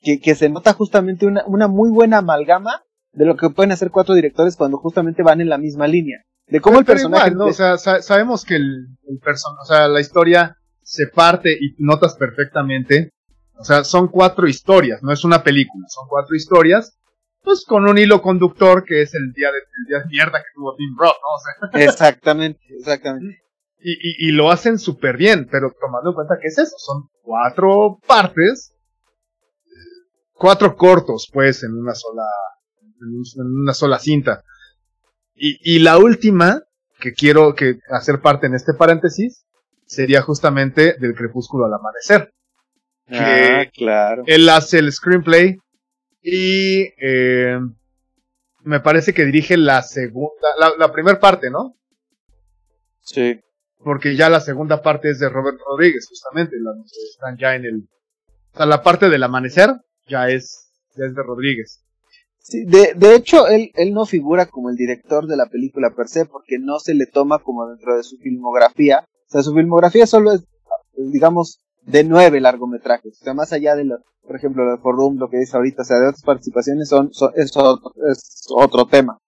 que, que, se nota justamente una, una muy buena amalgama de lo que pueden hacer cuatro directores cuando justamente van en la misma línea. De cómo el personaje. ¿no? O sea, sabemos que el, el o sea, la historia se parte y notas perfectamente. O sea, son cuatro historias, no es una película, son cuatro historias pues con un hilo conductor que es el día de, día de mierda que tuvo Tim Roth, ¿no? [LAUGHS] exactamente, exactamente. Y, y, y lo hacen súper bien, pero tomando en cuenta que es eso, son cuatro partes, cuatro cortos, pues, en una sola, en una sola cinta. Y, y la última, que quiero que hacer parte en este paréntesis, sería justamente del crepúsculo al amanecer. Ah, claro. Él hace el screenplay, y eh, me parece que dirige la segunda, la, la primera parte, ¿no? Sí. Porque ya la segunda parte es de Robert Rodríguez, justamente, la, están ya en el... O sea, la parte del amanecer ya es, ya es de Rodríguez. Sí, de, de hecho, él, él no figura como el director de la película per se, porque no se le toma como dentro de su filmografía. O sea, su filmografía solo es, digamos, de nueve largometrajes. O sea, más allá de, lo, por ejemplo, de Room, lo que dice ahorita, o sea, de otras participaciones son, es, otro, tema.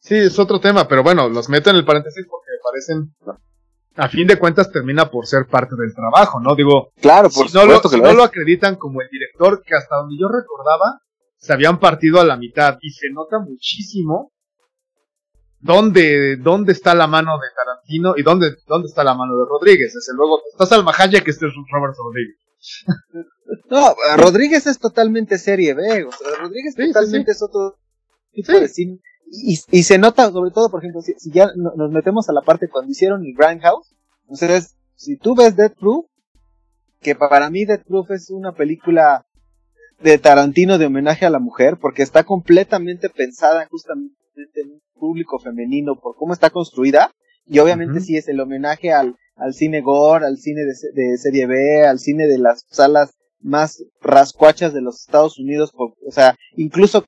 Sí, es otro tema, pero bueno, los meto en el paréntesis porque me parecen, a fin de cuentas termina por ser parte del trabajo, ¿no? Digo, claro, por si no, lo, no lo acreditan como el director, que hasta donde yo recordaba, se habían partido a la mitad y se nota muchísimo dónde, dónde está la mano de Tarantino y dónde, dónde está la mano de Rodríguez. Desde luego, estás al Mahaya que este es Robert Rodríguez. [LAUGHS] No, Rodríguez es totalmente serie B, o sea, Rodríguez totalmente es otro tipo de cine. Y, y, se nota, sobre todo, por ejemplo, si, ya nos metemos a la parte cuando hicieron el Grindhouse, entonces, si tú ves Death Proof, que para mí Death Proof es una película de Tarantino de homenaje a la mujer, porque está completamente pensada justamente en público femenino por cómo está construida. Y obviamente sí es el homenaje al, al cine gore, al cine de, serie B, al cine de las salas más rascuachas de los Estados Unidos. o sea, incluso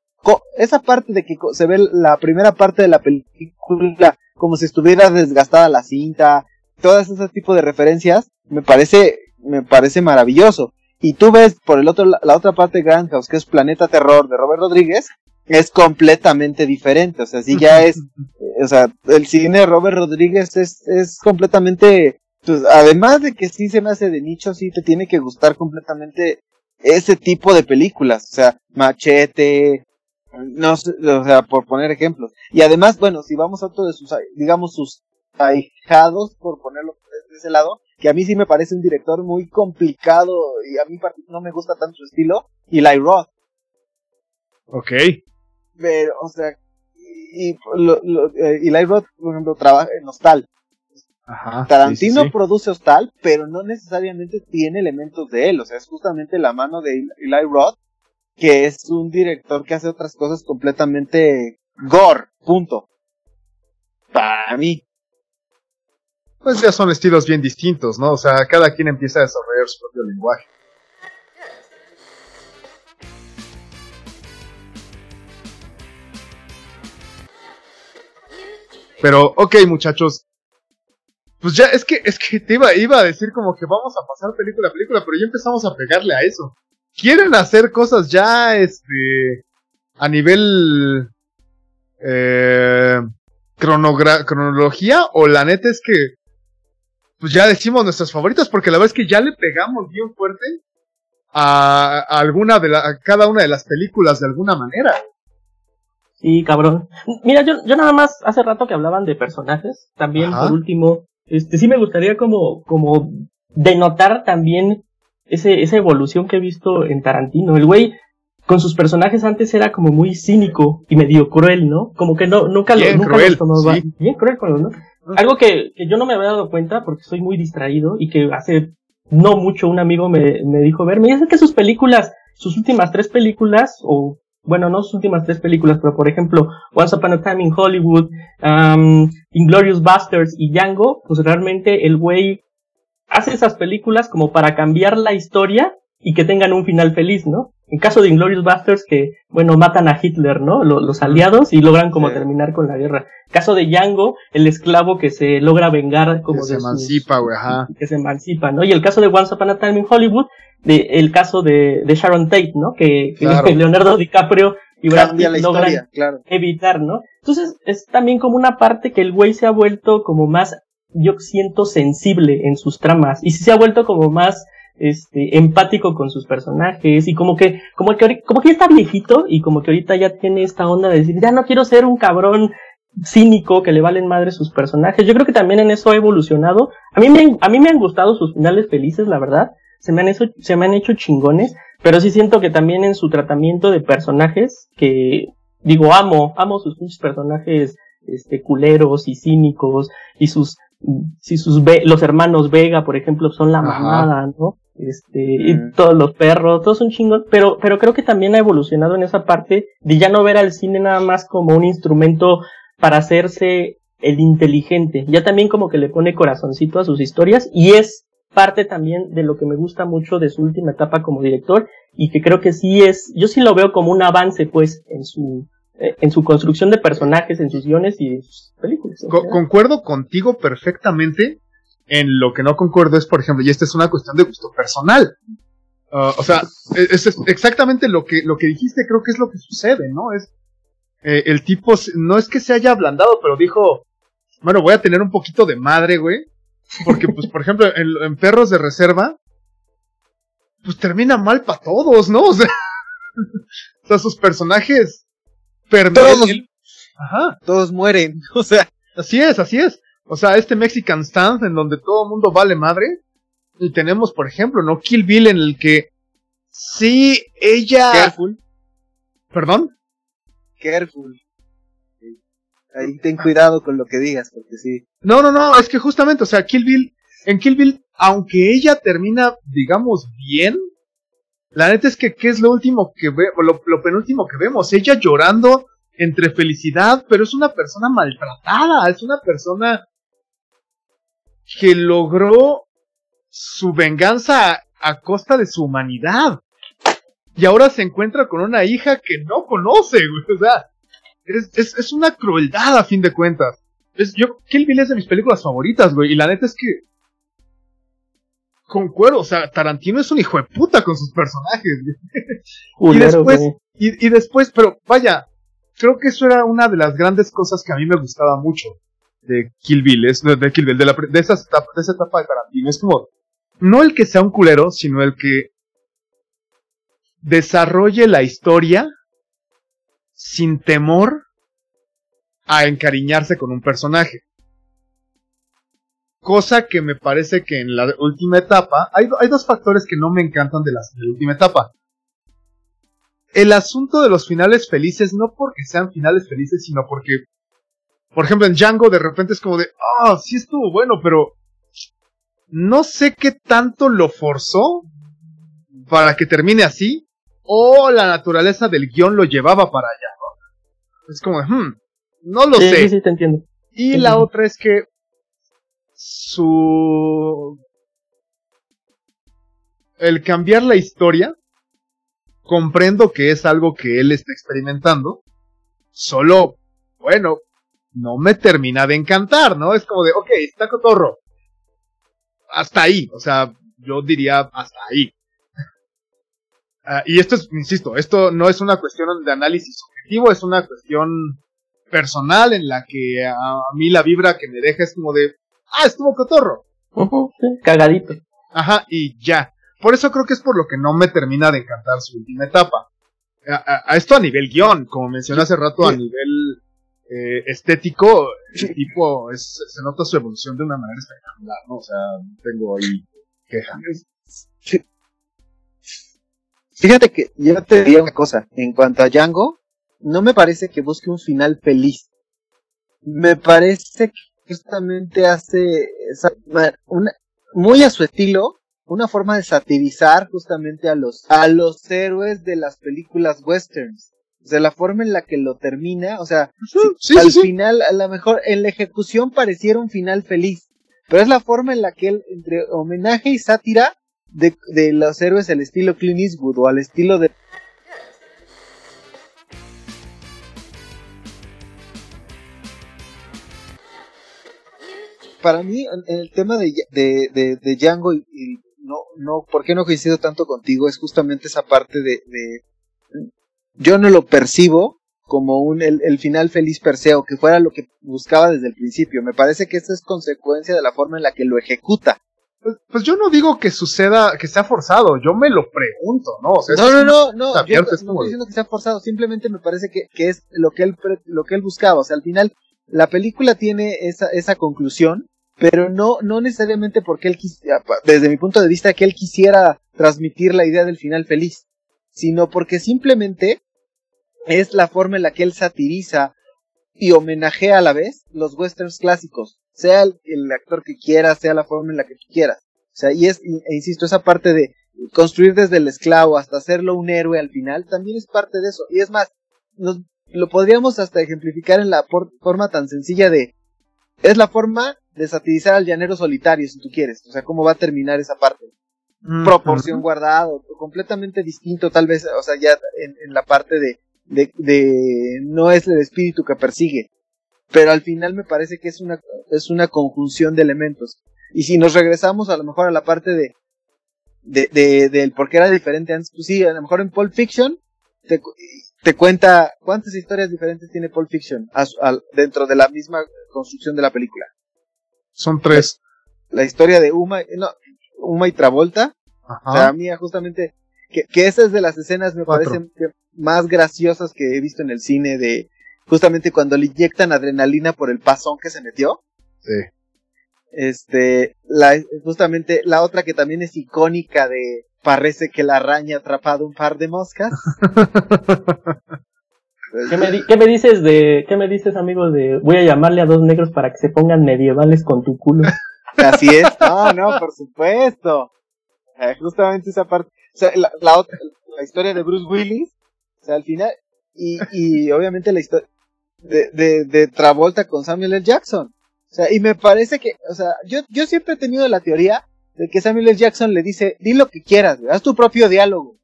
esa parte de que se ve la primera parte de la película como si estuviera desgastada la cinta, todas ese tipo de referencias, me parece, me parece maravilloso. Y tú ves por el otro, la otra parte de Grand House, que es Planeta Terror de Robert Rodríguez, es completamente diferente. O sea, si ya es, [LAUGHS] o sea, el cine de Robert Rodríguez es, es completamente, pues, además de que sí se me hace de nicho, sí te tiene que gustar completamente ese tipo de películas. O sea, Machete, no sé, o sea, por poner ejemplos. Y además, bueno, si vamos a otro de sus, digamos, sus ahijados, por ponerlo de ese lado, que a mí sí me parece un director muy complicado y a mí no me gusta tanto su estilo, y Eli Roth. Ok. Pero, o sea, y, lo, lo, eh, Eli Roth, por ejemplo, trabaja en Hostal. Tarantino produce Hostal, pero no necesariamente tiene elementos de él, o sea, es justamente la mano de Eli Roth, que es un director que hace otras cosas completamente gore, punto. Para mí. Pues ya son estilos bien distintos, ¿no? O sea, cada quien empieza a desarrollar su propio lenguaje. Pero, ok, muchachos. Pues ya, es que, es que te iba, iba a decir como que vamos a pasar película a película, pero ya empezamos a pegarle a eso. Quieren hacer cosas ya, este, a nivel, eh, cronología, o la neta es que, pues ya decimos nuestras favoritas, porque la verdad es que ya le pegamos bien fuerte a, alguna de la, a cada una de las películas de alguna manera. Sí, cabrón. Mira, yo, yo nada más hace rato que hablaban de personajes, también por último, este sí me gustaría como, como denotar también ese, esa evolución que he visto en Tarantino. El güey con sus personajes antes era como muy cínico y medio cruel, ¿no? Como que no, nunca lo, nunca tomaba. Bien cruel con ¿no? Algo que, que, yo no me había dado cuenta porque soy muy distraído y que hace no mucho un amigo me, me dijo, ver, me dice que sus películas, sus últimas tres películas, o bueno, no sus últimas tres películas, pero por ejemplo, Once Upon a Time in Hollywood, um, Inglorious Busters y Django, pues realmente el güey hace esas películas como para cambiar la historia y que tengan un final feliz, ¿no? En caso de Inglorious Busters, que, bueno, matan a Hitler, ¿no? Los, aliados y logran como terminar con la guerra. Caso de Django, el esclavo que se logra vengar como que se emancipa, güey, ajá. Que se emancipa, ¿no? Y el caso de Once Upon a Time in Hollywood, de, el caso de, de Sharon Tate, ¿no? Que, [LAUGHS] Leonardo DiCaprio y Brad Pitt logran evitar, ¿no? Entonces, es también como una parte que el güey se ha vuelto como más, yo siento, sensible en sus tramas. Y se ha vuelto como más, este, empático con sus personajes y como que, como que, como que ya está viejito y como que ahorita ya tiene esta onda de decir, ya no quiero ser un cabrón cínico que le valen madre sus personajes. Yo creo que también en eso ha evolucionado. A mí me, a mí me han gustado sus finales felices, la verdad. Se me han hecho, se me han hecho chingones, pero sí siento que también en su tratamiento de personajes, que digo, amo, amo sus personajes, este, culeros y cínicos, y sus, si sus, los hermanos Vega, por ejemplo, son la mamada, ¿no? este, y mm. todos los perros, todos son chingos, pero, pero creo que también ha evolucionado en esa parte de ya no ver al cine nada más como un instrumento para hacerse el inteligente, ya también como que le pone corazoncito a sus historias y es parte también de lo que me gusta mucho de su última etapa como director y que creo que sí es, yo sí lo veo como un avance pues en su, eh, en su construcción de personajes, en sus guiones y en sus películas. concuerdo contigo perfectamente en lo que no concuerdo es, por ejemplo, y esta es una cuestión de gusto personal. Uh, o sea, e-, es, exactamente lo que, lo que dijiste, creo que es lo que sucede, ¿no? Es, eh, el tipo, no es que se haya ablandado, pero dijo, bueno, voy a tener un poquito de madre, güey. Porque, pues, por ejemplo, en, Perros de Reserva, pues termina mal para todos, ¿no? O sea, [LAUGHS] o sea sus personajes todos, Ajá. todos mueren, [LAUGHS] o sea. Así es, así es. O sea, este Mexican Stance en donde todo el mundo vale madre. Y tenemos, por ejemplo, ¿no? Kill Bill en el que sí, ella... Careful. ¿Perdón? Careful. Ahí ten cuidado con lo que digas, porque sí. No, no, no, es que justamente, o sea, Kill Bill, en Kill Bill, aunque ella termina, digamos, bien, la neta es que, ¿qué es lo último que ve, lo, lo penúltimo que vemos? Ella llorando entre felicidad, pero es una persona maltratada, es una persona que logró su venganza a, costa de su humanidad. Y ahora se encuentra con una hija que no conoce, güey. O sea, es, es, una crueldad a fin de cuentas. Es, yo, Kill Bill es de mis películas favoritas, güey. Y la neta es que. Concuerdo, o sea, Tarantino es un hijo de puta con sus personajes. [LAUGHS] y después, y, y, después, pero vaya, creo que eso era una de las grandes cosas que a mí me gustaba mucho de Kill Bill, es, de Kill Bill, de, la, de, esa etapa, de esa etapa de Tarantino. Es como, no el que sea un culero, sino el que desarrolle la historia sin temor a encariñarse con un personaje. Cosa que me parece que en la última etapa, hay, hay dos factores que no me encantan de, de la última etapa. El asunto de los finales felices, no porque sean finales felices, sino porque por ejemplo, en Django de repente es como de, ah, sí estuvo bueno, pero no sé qué tanto lo forzó para que termine así, o la naturaleza del guion lo llevaba para allá, ¿no? Es como, hmm, no lo sé. Sí, sí, te entiendo. Y la otra es que su... El cambiar la historia, comprendo que es algo que él está experimentando, solo, bueno, no me termina de encantar, ¿no? Es como de, ok, está cotorro. Hasta ahí, o sea, yo diría hasta ahí. Ah, y esto es, insisto, esto no es una cuestión de análisis objetivo, es una cuestión personal en la que a, mí la vibra que me deja es como de, ah, estuvo cotorro. cagadito. Ajá, y ya. Por eso creo que es por lo que no me termina de encantar su última etapa. A, esto a nivel guion, como mencioné hace rato, a nivel eh, estético, el tipo es, se nota su evolución de una manera espectacular, ¿no? O sea, tengo ahí quejas. Fíjate que yo te diría una cosa, en cuanto a Django, no me parece que busque un final feliz. Me parece que justamente hace una, muy a su estilo, una forma de satirizar justamente a los, a los héroes de las películas westerns. O sea, la forma en la que lo termina, o sea, al final, a lo mejor en la ejecución pareciera un final feliz, pero es la forma en la que él, entre homenaje y sátira, de, de los héroes al estilo Clint Eastwood o al estilo de para mí el tema de, de, de, Django y, no, no, ¿por qué no coincido tanto contigo? Es justamente esa parte de, yo no lo percibo como un el, el, final feliz per se que fuera lo que buscaba desde el principio. Me parece que esta es consecuencia de la forma en la que lo ejecuta. Pues, pues, yo no digo que suceda, que sea forzado, yo me lo pregunto, ¿no? no, no, no, no, no, estoy diciendo que sea forzado, simplemente me parece que, que es lo que él, lo que él buscaba, o sea, al final, la película tiene esa, esa conclusión, pero no, no necesariamente porque él quisiera, desde mi punto de vista, que él quisiera transmitir la idea del final feliz, sino porque simplemente es la forma en la que él satiriza y homenajea a la vez los westerns clásicos sea el, actor que quiera, sea la forma en la que quieras. O sea, y es, e insisto, esa parte de construir desde el esclavo hasta hacerlo un héroe al final, también es parte de eso. Y es más, nos, lo podríamos hasta ejemplificar en la forma tan sencilla de, es la forma de satirizar al llanero solitario, si tú quieres. O sea, cómo va a terminar esa parte. Proporción guardado, completamente distinto tal vez, o sea, ya en, en la parte de, de, de, no es el espíritu que persigue, pero al final me parece que es una, es una conjunción de elementos. Y si nos regresamos a lo mejor a la parte de, de, de, del por qué era diferente antes, pues sí, a lo mejor en Pulp Fiction te, te cuenta cuántas historias diferentes tiene Pulp Fiction dentro de la misma construcción de la película. Son tres. La, historia de Uma, no, Uma y Travolta. O sea, a mí justamente, que, que esas de las escenas me parecen más graciosas que he visto en el cine de, justamente cuando le inyectan adrenalina por el pasón que se metió. Sí. Este, la, justamente la otra que también es icónica de parece que la araña ha atrapado un par de moscas. ¿Qué me, ¿Qué me, dices de, qué me dices amigo de voy a llamarle a dos negros para que se pongan medievales con tu culo? Así es, no, no, por supuesto. Eh, justamente esa parte, o sea, la, la, otra, la historia de Bruce Willis, o sea, al final, y, y obviamente la historia, de, de, de Travolta con Samuel L. Jackson. O sea, y me parece que, o sea, yo, yo siempre he tenido la teoría de que Samuel L. Jackson le dice, di lo que quieras, haz tu propio diálogo.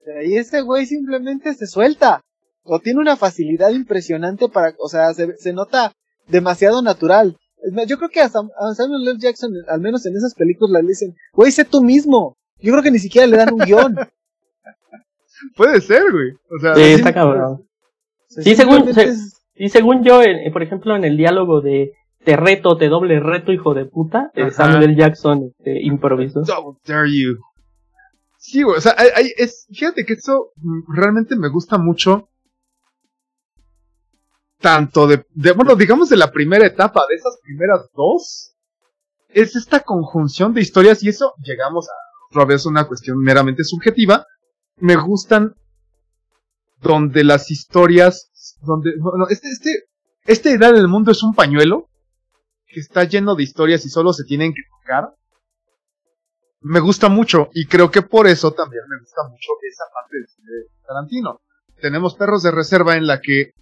O sea, y ese güey simplemente se suelta. O tiene una facilidad impresionante para, o sea, se, se nota demasiado natural. Yo creo que a, Samuel L. Jackson, al menos en esas películas, le dicen, güey, sé tú mismo. Yo creo que ni siquiera le dan un guion. [LAUGHS] Puede ser, güey. O sea, sí, está cabrón. Sí, según, y según yo, por ejemplo, en el diálogo de te reto, te doble reto, hijo de puta, Samuel Jackson este, improvisó. dare you. Sí, güey, o sea, hay, es, fíjate que eso realmente me gusta mucho. Tanto de, de, bueno, digamos de la primera etapa, de esas primeras dos, es esta conjunción de historias y eso llegamos a otra vez una cuestión meramente subjetiva. Me gustan donde las historias donde, este, este, esta idea del mundo es un pañuelo está lleno de historias y solo se tienen que tocar. Me gusta mucho y creo que por eso también me gusta mucho esa parte de Tarantino. Tenemos Perros de Reserva en la que,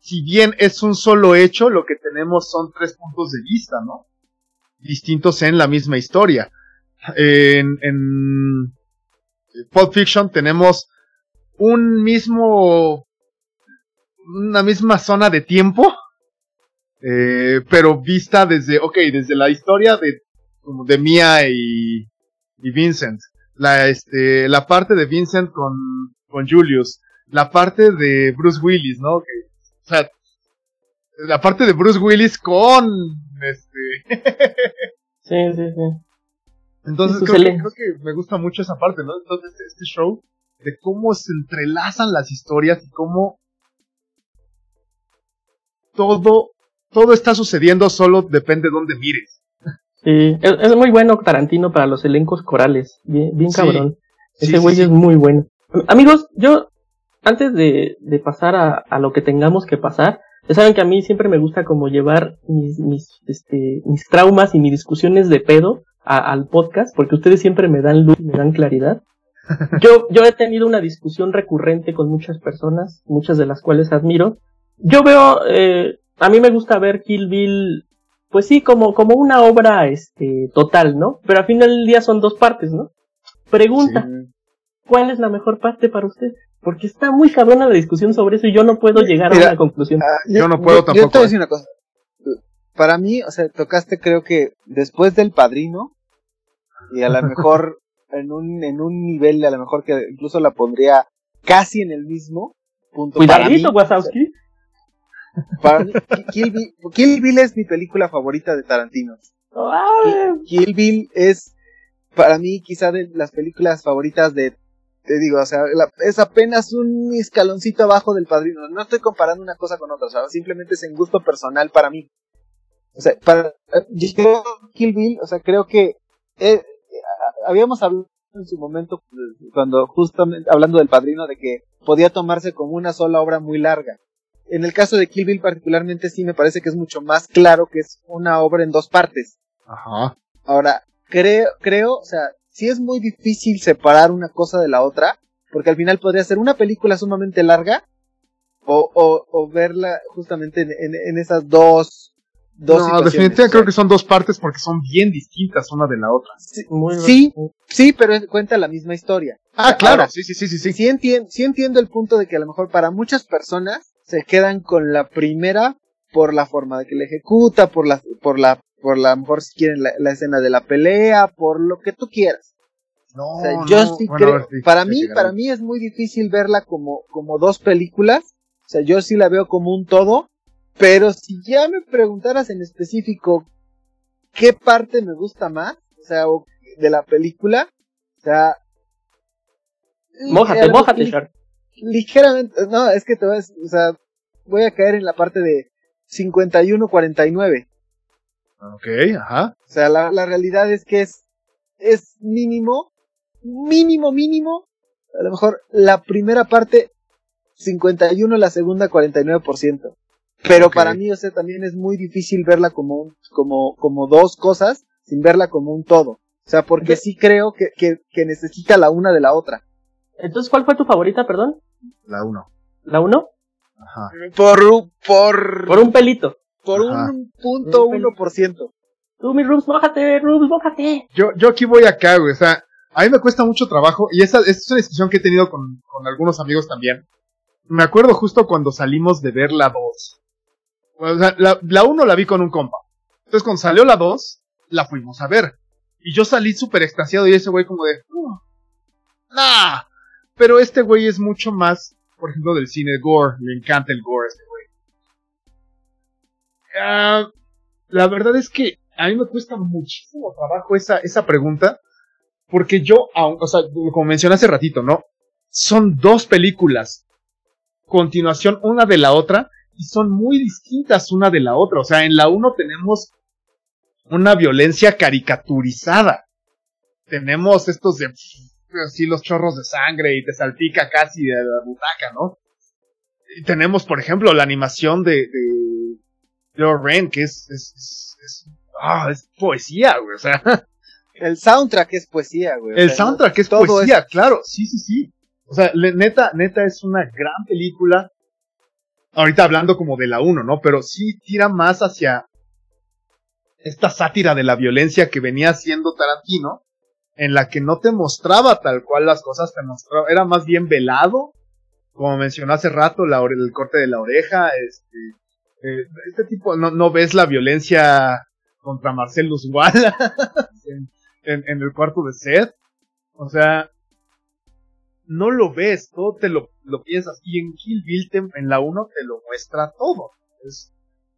si bien es un solo hecho, lo que tenemos son tres puntos de vista, ¿no? Distintos en la misma historia. En, en Pulp Fiction tenemos un mismo una misma zona de tiempo, eh, pero vista desde, ok, desde la historia de, de Mia y, y Vincent, la, este, la parte de Vincent con, con Julius, la parte de Bruce Willis, ¿no? Que, o sea, la parte de Bruce Willis con, este... [LAUGHS] sí, sí, sí. Entonces creo que, creo que, me gusta mucho esa parte, ¿no? Entonces este show de cómo se entrelazan las historias y cómo todo, todo está sucediendo, solo depende de dónde mires. Sí, es, muy bueno Tarantino para los elencos corales, bien, bien cabrón. Ese güey es muy bueno. Amigos, yo, antes de, de pasar a, a, lo que tengamos que pasar, ya saben que a mí siempre me gusta como llevar mis, mis, este, mis traumas y mis discusiones de pedo al podcast, porque ustedes siempre me dan luz y me dan claridad. [LAUGHS] Yo, yo he tenido una discusión recurrente con muchas personas, muchas de las cuales admiro, yo veo, eh, a mí me gusta ver Kill Bill, pues sí, como, como una obra este, total, ¿no? Pero al final del día son dos partes, ¿no? Pregunta, ¿cuál es la mejor parte para usted? Porque está muy cabrona la discusión sobre eso y yo no puedo llegar a una conclusión. Ah, yo, no puedo tampoco. Yo te voy a decir una cosa. Para mí, o sea, tocaste creo que después del padrino, y a lo [LAUGHS] mejor en un, en un nivel, a lo mejor que incluso la pondría casi en el mismo punto. Cuidadito, Wazowski. Kill, Bill, es mi película favorita de Tarantino. Kill, Bill es para mí quizá de las películas favoritas de te digo, o sea, es apenas un escaloncito abajo del padrino. No estoy comparando una cosa con otra, simplemente es en gusto personal para mí. O sea, para yo Kill Bill, o sea, creo que eh, habíamos hablado en su momento cuando justamente hablando del padrino de que podía tomarse como una sola obra muy larga en el caso de Kill Bill particularmente sí me parece que es mucho más claro que es una obra en dos partes. Ajá. Ahora, creo, creo, o sea, sí es muy difícil separar una cosa de la otra, porque al final podría ser una película sumamente larga o, o, o verla justamente en, en, esas dos Dos no, definitivamente creo que son dos partes porque son bien distintas una de la otra. Sí, sí, pero cuenta la misma historia. Ah, claro, sí, sí, sí, sí. Sí, sí, entiendo, sí entiendo el punto de que a lo mejor para muchas personas se quedan con la primera por la forma de que le ejecuta, por la, por la, por la, mejor si quieren la, escena de la pelea, por lo que tú quieras. No, yo sí creo, para mí, para mí es muy difícil verla como, como dos películas. O sea, yo sí la veo como un todo. Pero si ya me preguntaras en específico qué parte me gusta más, o sea, de la película, o sea, Mójate, mójate, ligeramente, no, es que te vas, o sea, voy a caer en la parte de 51-49. Ok, ajá. O sea, la, la realidad es que es, es mínimo, mínimo, mínimo, a lo mejor la primera parte 51, la segunda 49%. Pero para mí, o sea, también es muy difícil verla como, un, como, como dos cosas sin verla como un todo. O sea, porque sí creo que, que, que necesita la una de la otra. Entonces, ¿cuál fue tu favorita, perdón? La 1. ¿La 1? Ajá. Por, por... Por un pelito. Por un punto uno por ciento. Tú, mi Rubs, bájate, Rubs, bájate. Yo, yo aquí voy acá, güey. O sea, a mí me cuesta mucho trabajo. Y esta, esta es una discusión que he tenido con, con algunos amigos también. Me acuerdo justo cuando salimos de ver la 2. O sea, la, la 1 la vi con un compa. Entonces, cuando salió la 2, la fuimos a ver. Y yo salí súper extasiado y ese güey como de... Uh, nah, pero este güey es mucho más, por ejemplo, del cine gore. Le encanta el gore este güey. Ah, la verdad es que a mí me cuesta muchísimo trabajo esa, esa pregunta. Porque yo, o sea, como mencioné hace ratito, ¿no? Son dos películas. Continuación una de la otra. Y son muy distintas una de la otra. O sea, en la uno tenemos una violencia caricaturizada. Tenemos estos de así los chorros de sangre y te salpica casi de la butaca, ¿no? tenemos, por ejemplo, la animación de, de, Ren, que es, es, es, ah, es poesía, güey, o sea. [LAUGHS] El soundtrack es poesía, güey. El soundtrack es poesía, claro, sí, sí, sí. O sea, neta, neta es una gran película. Ahorita hablando como de la 1, ¿no? Pero sí tira más hacia esta sátira de la violencia que venía haciendo Tarantino, en la que no te mostraba tal cual las cosas, te mostraba, era más bien velado, como mencionó hace rato, la, el corte de la oreja, este, eh, este tipo, no, no ves la violencia contra Marcellus Wallace [LAUGHS] en, en, el cuarto de Seth, o sea, no lo ves, todo te lo, lo piensas, y en Kill Bill en la 1 te lo muestra todo, es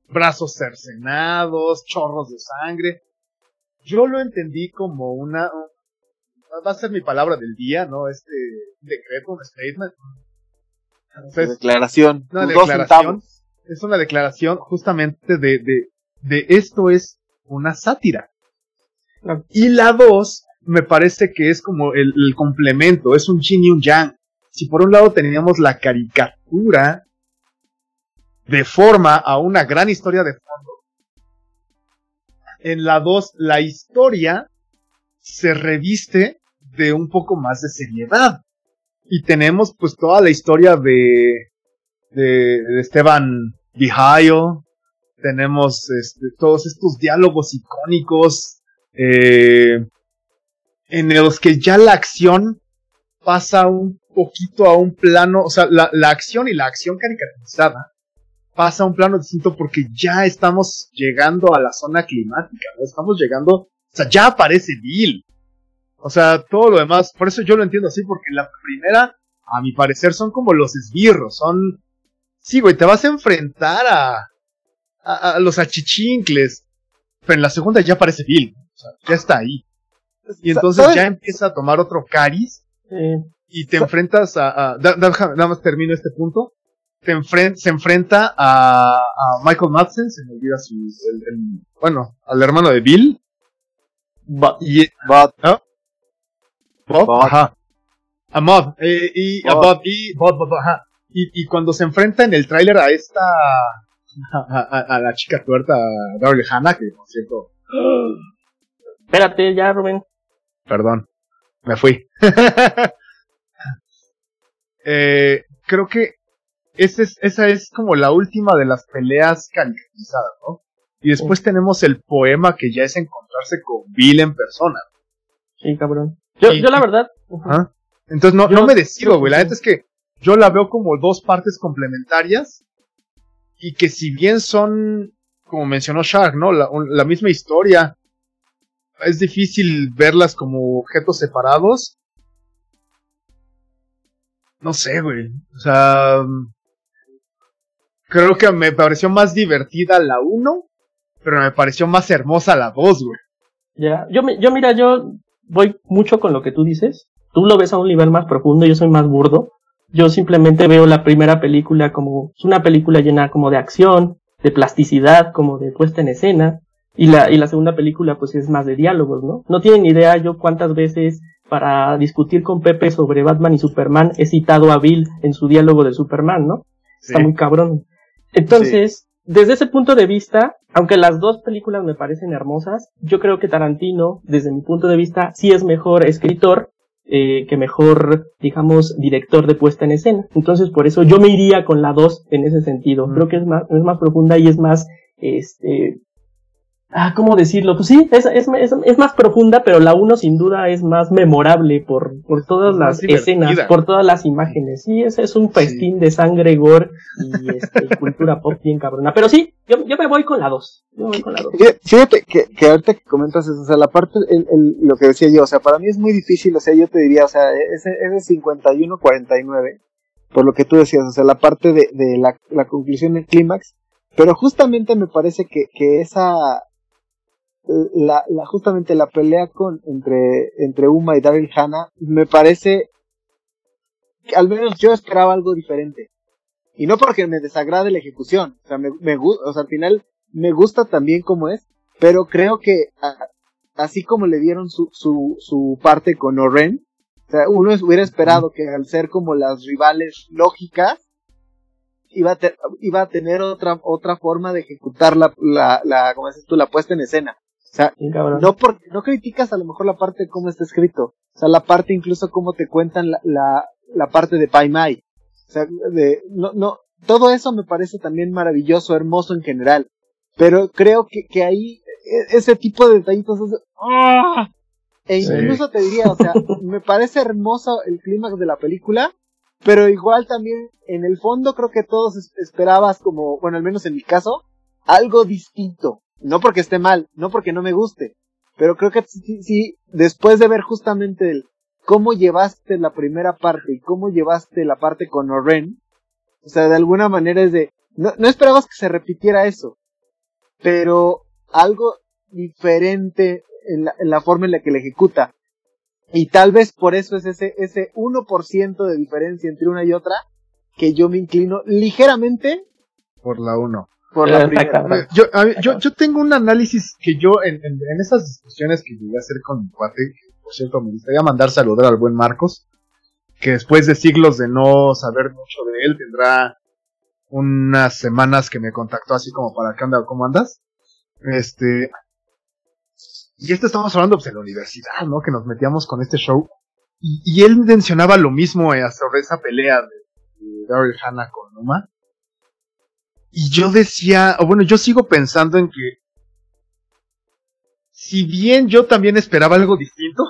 brazos cercenados, chorros de sangre, yo lo entendí como una, va a ser mi palabra del día, ¿no? Este decreto, un statement, declaración. Una declaración. Es una declaración justamente de, de, de esto es una sátira. Y la dos me parece que es como el, complemento, es un yin y un yang. Si por un lado teníamos la caricatura de forma a una gran historia de fondo, en la dos la historia se reviste de un poco más de seriedad. Y tenemos pues toda la historia de, de, Esteban Vijayo, tenemos este, todos estos diálogos icónicos eh, en los que ya la acción pasa un poquito a un plano, o sea, la, la acción y la acción caricaturizada pasa a un plano distinto porque ya estamos llegando a la zona climática, estamos llegando, o sea, ya aparece Bill, o sea, todo lo demás, por eso yo lo entiendo así, porque la primera, a mi parecer, son como los esbirros, son... Sí, güey, te vas a enfrentar a, a, los achichincles, pero en la segunda ya aparece Bill, o sea, ya está ahí. Y entonces ya empieza a tomar otro cariz y te enfrentas a... a nada más termino este punto. Te se enfrenta a, a Michael Madsen, se me olvida su... El, bueno, al hermano de Bill. Y, Bob, ajá. A Mob, eh, y a Bob, y Bob, Bob, ajá. Y, y cuando se enfrenta en el tráiler a esta, a, a, la chica tuerta, Darle Hannah, que por cierto. Espérate ya, Rubén. Perdón, me fui. [LAUGHS] eh, creo que ese es, esa es como la última de las peleas caracterizadas, ¿no? Y después tenemos el poema que ya es encontrarse con Bill en persona. Sí, cabrón. Yo, yo la verdad. ¿Ah? Entonces no, no me decido, güey. La neta es que yo la veo como dos partes complementarias. Y que si bien son, como mencionó Shark, ¿no? La, la misma historia. Es difícil verlas como objetos separados. No sé, güey. O sea. Creo que me pareció más divertida la 1. Pero me pareció más hermosa la 2, güey. Ya, yo, yo mira, yo voy mucho con lo que tú dices. Tú lo ves a un nivel más profundo, yo soy más burdo. Yo simplemente veo la primera película como una película llena como de acción, de plasticidad, como de puesta en escena. Y la, y la segunda película pues es más de diálogos, ¿no? No tienen idea yo cuántas veces para discutir con Pepe sobre Batman y Superman he citado a Bill en su diálogo de Superman, ¿no? Está muy cabrón. Entonces, desde ese punto de vista, aunque las dos películas me parecen hermosas, yo creo que Tarantino, desde mi punto de vista, sí es mejor escritor eh, que mejor, digamos, director de puesta en escena. Entonces, por eso yo me iría con la dos en ese sentido. Creo que es más, es más profunda y es más, este, Ah, ¿cómo decirlo? Pues sí, es, es, es, más profunda, pero la 1 sin duda es más memorable por, por todas las escenas, por todas las imágenes. Sí, es, es un festín de sangre, gore y este, cultura pop bien cabrona. Pero sí, yo, yo me voy con la 2. Yo me voy con la 2. Fíjate que, que ahorita que comentas eso, o sea, la parte, el, el, lo que decía yo, o sea, para mí es muy difícil, o sea, yo te diría, o sea, ese, ese 51-49, por lo que tú decías, o sea, la parte de, de la, la conclusión del clímax, pero justamente me parece que, que esa la, la, justamente la pelea con entre, entre Uma y Daryl Hannah me parece que al menos yo esperaba algo diferente. Y no porque me desagrade la ejecución, o sea, me, me o sea, al final me gusta también como es, pero creo que así como le dieron su, su, su parte con Oren, o sea, uno hubiera esperado que al ser como las rivales lógicas, iba a, iba a tener otra, otra forma de ejecutar la, la, la, como dices tú, la puesta en escena. O sea, no porque, no criticas a lo mejor la parte de cómo está escrito. O sea, la parte incluso cómo te cuentan la, la, la parte de Pai Mai. O sea, de, no, no, todo eso me parece también maravilloso, hermoso en general. Pero creo que, que ahí, e, ese tipo de detallitos es, ¡ah! E incluso te diría, o sea, [LAUGHS] me parece hermoso el clímax de la película, pero igual también, en el fondo creo que todos esperabas como, bueno, al menos en mi caso, algo distinto. No porque esté mal, no porque no me guste, pero creo que sí, después de ver justamente el, cómo llevaste la primera parte y cómo llevaste la parte con Oren, o sea, de alguna manera es de, no, no esperabas que se repitiera eso, pero algo diferente en la, forma en la que la ejecuta. Y tal vez por eso es ese, ese 1% de diferencia entre una y otra que yo me inclino ligeramente por la 1. Por la primera. Yo, yo, yo tengo un análisis que yo en, en, en, esas discusiones que llegué a hacer con mi cuate, por cierto, me gustaría mandar saludar al buen Marcos, que después de siglos de no saber mucho de él, tendrá unas semanas que me contactó así como para qué anda, ¿cómo andas? Este, y esto estamos hablando pues, en la universidad, ¿no? Que nos metíamos con este show. Y, él mencionaba lo mismo eh, sobre esa pelea de, de Daryl Hannah con Numa. Y yo decía, o bueno, yo sigo pensando en que si bien yo también esperaba algo distinto,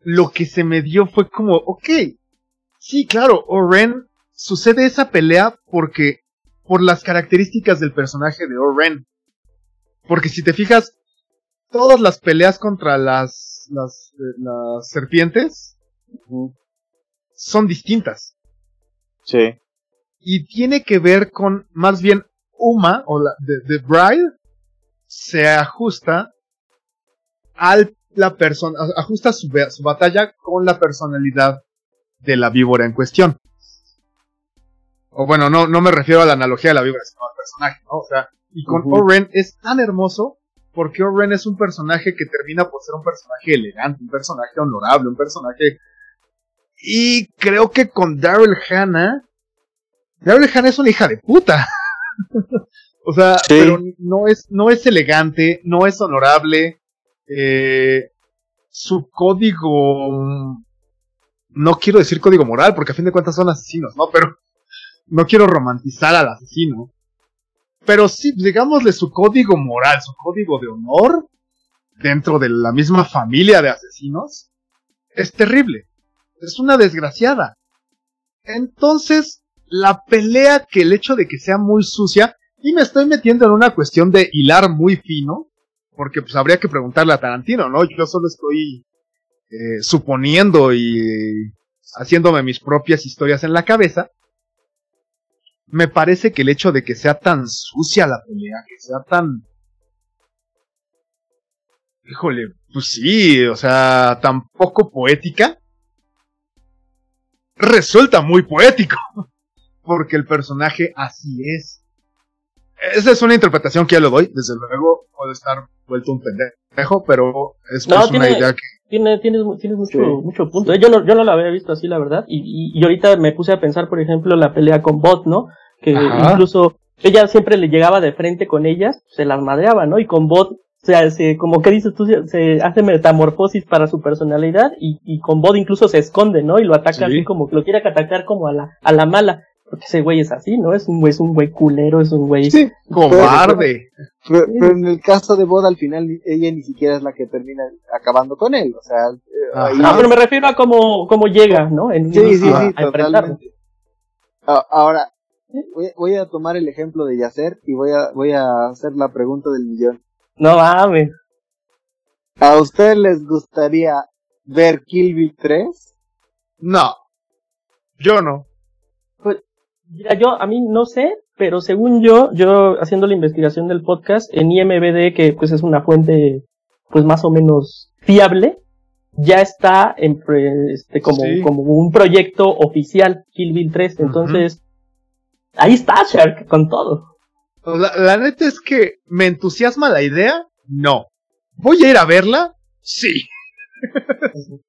lo que se me dio fue como, ok, sí, claro, Oren, sucede esa pelea porque, por las características del personaje de Oren. Porque si te fijas, todas las peleas contra las, las, eh, las serpientes son distintas. Sí. Y tiene que ver con, más bien, Uma, o la, The Bride, se ajusta al la persona, ajusta su, su batalla con la personalidad de la víbora en cuestión. O bueno, no, no me refiero a la analogía de la víbora, sino al personaje, ¿no? O sea, y con Oren es tan hermoso porque Oren es un personaje que termina por ser un personaje elegante, un personaje honorable, un personaje... Y creo que con Daryl Hannah... Daryl Hannah es una hija de puta. [LAUGHS] o sea, pero no es, no es elegante, no es honorable. Eh, su código... No quiero decir código moral, porque a fin de cuentas son asesinos, ¿no? Pero no quiero romantizar al asesino. Pero sí, digámosle su código moral, su código de honor dentro de la misma familia de asesinos, es terrible. Es una desgraciada. Entonces, la pelea que el hecho de que sea muy sucia, y me estoy metiendo en una cuestión de hilar muy fino, porque pues habría que preguntarle a Tarantino, ¿no? Yo solo estoy eh, suponiendo y haciéndome mis propias historias en la cabeza me parece que el hecho de que sea tan sucia la pelea, que sea tan... Híjole, pues sí, o sea, tan poco poética, resulta muy poético, porque el personaje así es. Esa es una interpretación que ya lo doy, desde luego puede estar vuelto un pendejo, pero es pues una idea que... Tiene, tienes, tienes mucho, mucho punto. Yo, no, yo no la había visto así, la verdad. Y, y, ahorita me puse a pensar, por ejemplo, la pelea con Bot, ¿no? Que incluso ella siempre le llegaba de frente con ellas, se las madreaba, ¿no? Y con Bot, o sea, se, como que dices tú, se hace metamorfosis para su personalidad y, y con Bot incluso se esconde, ¿no? Y lo ataca así como que lo quiere atacar como a la, a la mala. Porque ese güey es así, ¿no? Es un güey, es un güey culero, es un güey sí, cobarde. Pero, en el caso de Bod, al final, ella ni siquiera es la que termina acabando con él. O sea, eh, no, pero me refiero a cómo, cómo llega, ¿no? En, sí, sí, sí, totalmente. Ahora, voy, voy, a tomar el ejemplo de Yacer y voy a, voy a hacer la pregunta del millón. No mames. ¿A ustedes les gustaría ver Kill Bill 3? No. Yo no. Mira, yo, a mí no sé, pero según yo, yo haciendo la investigación del podcast en IMBD, que pues es una fuente pues más o menos fiable, ya está en, este, como, como un proyecto oficial, Kill Bill 3. Entonces, ahí está Shark con todo. La, la, neta es que me entusiasma la idea, no. ¿Voy a ir a verla? Sí. [LAUGHS]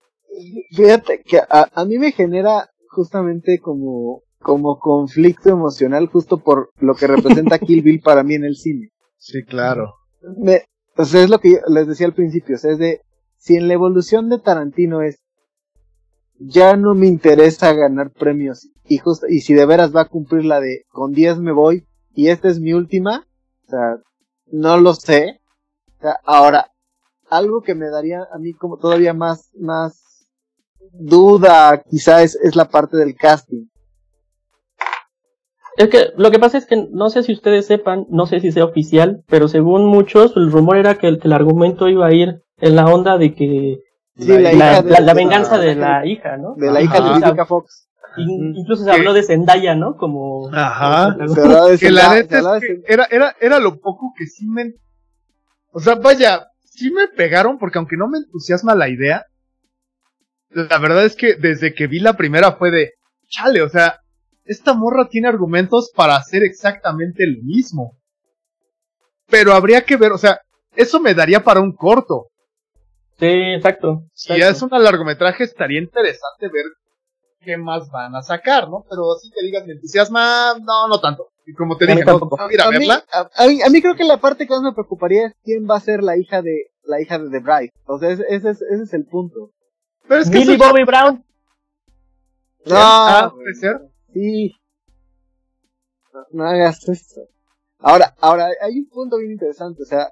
Fíjate que a, a mí me genera justamente como como conflicto emocional justo por lo que representa [LAUGHS] Kill Bill para mí en el cine. Sí, claro. Me, o sea, es lo que les decía al principio, o sea, es de, si en la evolución de Tarantino es, ya no me interesa ganar premios y justo, y si de veras va a cumplir la de, con 10 me voy y esta es mi última, o sea, no lo sé. O sea, ahora, algo que me daría a mí como todavía más, más duda, quizá es, es la parte del casting. Es que lo que pasa es que no sé si ustedes sepan, no sé si sea oficial, pero según muchos, el rumor era que el, que el argumento iba a ir en la onda de que Sí, la, hija la- de- la- la de venganza de la hija, ¿no? De la hija de. Vivica Fox. In- incluso se habló de Zendaya, ¿no? Como Ajá. Se de Que la neta es que era, era, era lo poco que sí me... O sea, vaya, sí me pegaron porque aunque no me entusiasma la idea, la verdad es que desde que vi la primera fue de, chale, o sea, esta morra tiene argumentos para hacer exactamente lo mismo. Pero habría que ver, o sea, eso me daría para un corto. Sí, exacto. Si exacto. es un largometraje, estaría interesante ver qué más van a sacar, ¿no? Pero así que digas, me entusiasma, no, no tanto. Y como te A mí dije, no, tampoco. no ir a a, mí, verla. a, a mí, a mí creo que la parte que más me preocuparía es quién va a ser la hija de la hija de The Bride. O sea, ese, ese es, ese es el punto. Pero es que Millie eso ya- Bobby Brown. No, Ah, puede ser. Sí. No, hagas eso. Ahora, ahora, hay un punto bien interesante, o sea,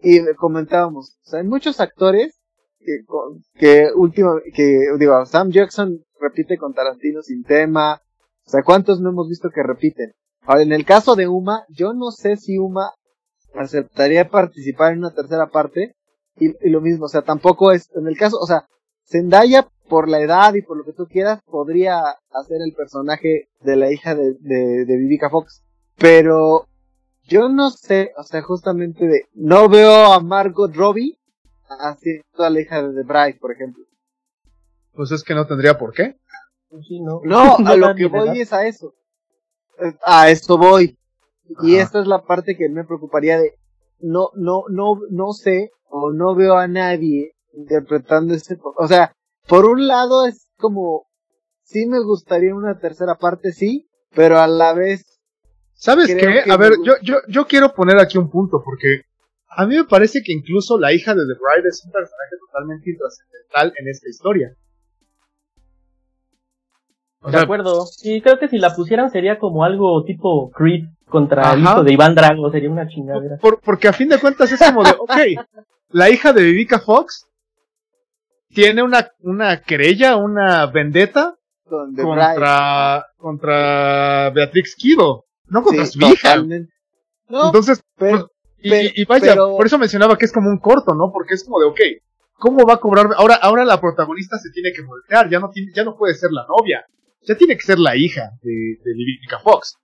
y comentábamos, o sea, hay muchos actores que, que último, que, digo, Sam Jackson repite con Tarantino sin tema, o sea, ¿cuántos no hemos visto que repiten? Ahora, en el caso de Uma, yo no sé si Uma aceptaría participar en una tercera parte, y, y lo mismo, o sea, tampoco es, en el caso, o sea, Zendaya, por la edad y por lo que tú quieras, podría hacer el personaje de la hija de, de, de Vivica Fox. Pero yo no sé, o sea, justamente de, no veo a Margot Robbie haciendo a la hija de The Bride, por ejemplo. Pues es que no tendría por qué. Pues sí, no. No, [LAUGHS] No a lo que voy es a eso. A esto voy. Y Ajá. esta es la parte que me preocuparía de, no, no, no, no sé, o no veo a nadie interpretando ese, o sea, por un lado es como, sí me gustaría una tercera parte, sí, pero a la vez, ¿Sabes qué? que A ver, yo, yo, yo quiero poner aquí un punto, porque a mí me parece que incluso la hija de The Bride es un personaje totalmente intrascendental en esta historia. O De acuerdo. Sí, creo que si la pusieran sería como algo tipo Creed contra el hijo de Iván Drago, sería una chingadera. por- porque a fin de cuentas es como de, ok, la hija de Vivica Fox tiene una, una querella, una vendetta contra, contra Beatrix Kido, no contra Sí, su hija. No, Entonces, pero, Y, Pero- y vaya, pero- por eso mencionaba que es como un corto, ¿no? Porque es como de, ok, ¿cómo va a cobrar? Ahora, ahora la protagonista se tiene que voltear, ya no, tiene, ya no puede ser la novia, ya tiene que ser la hija de, de Vivica Fox.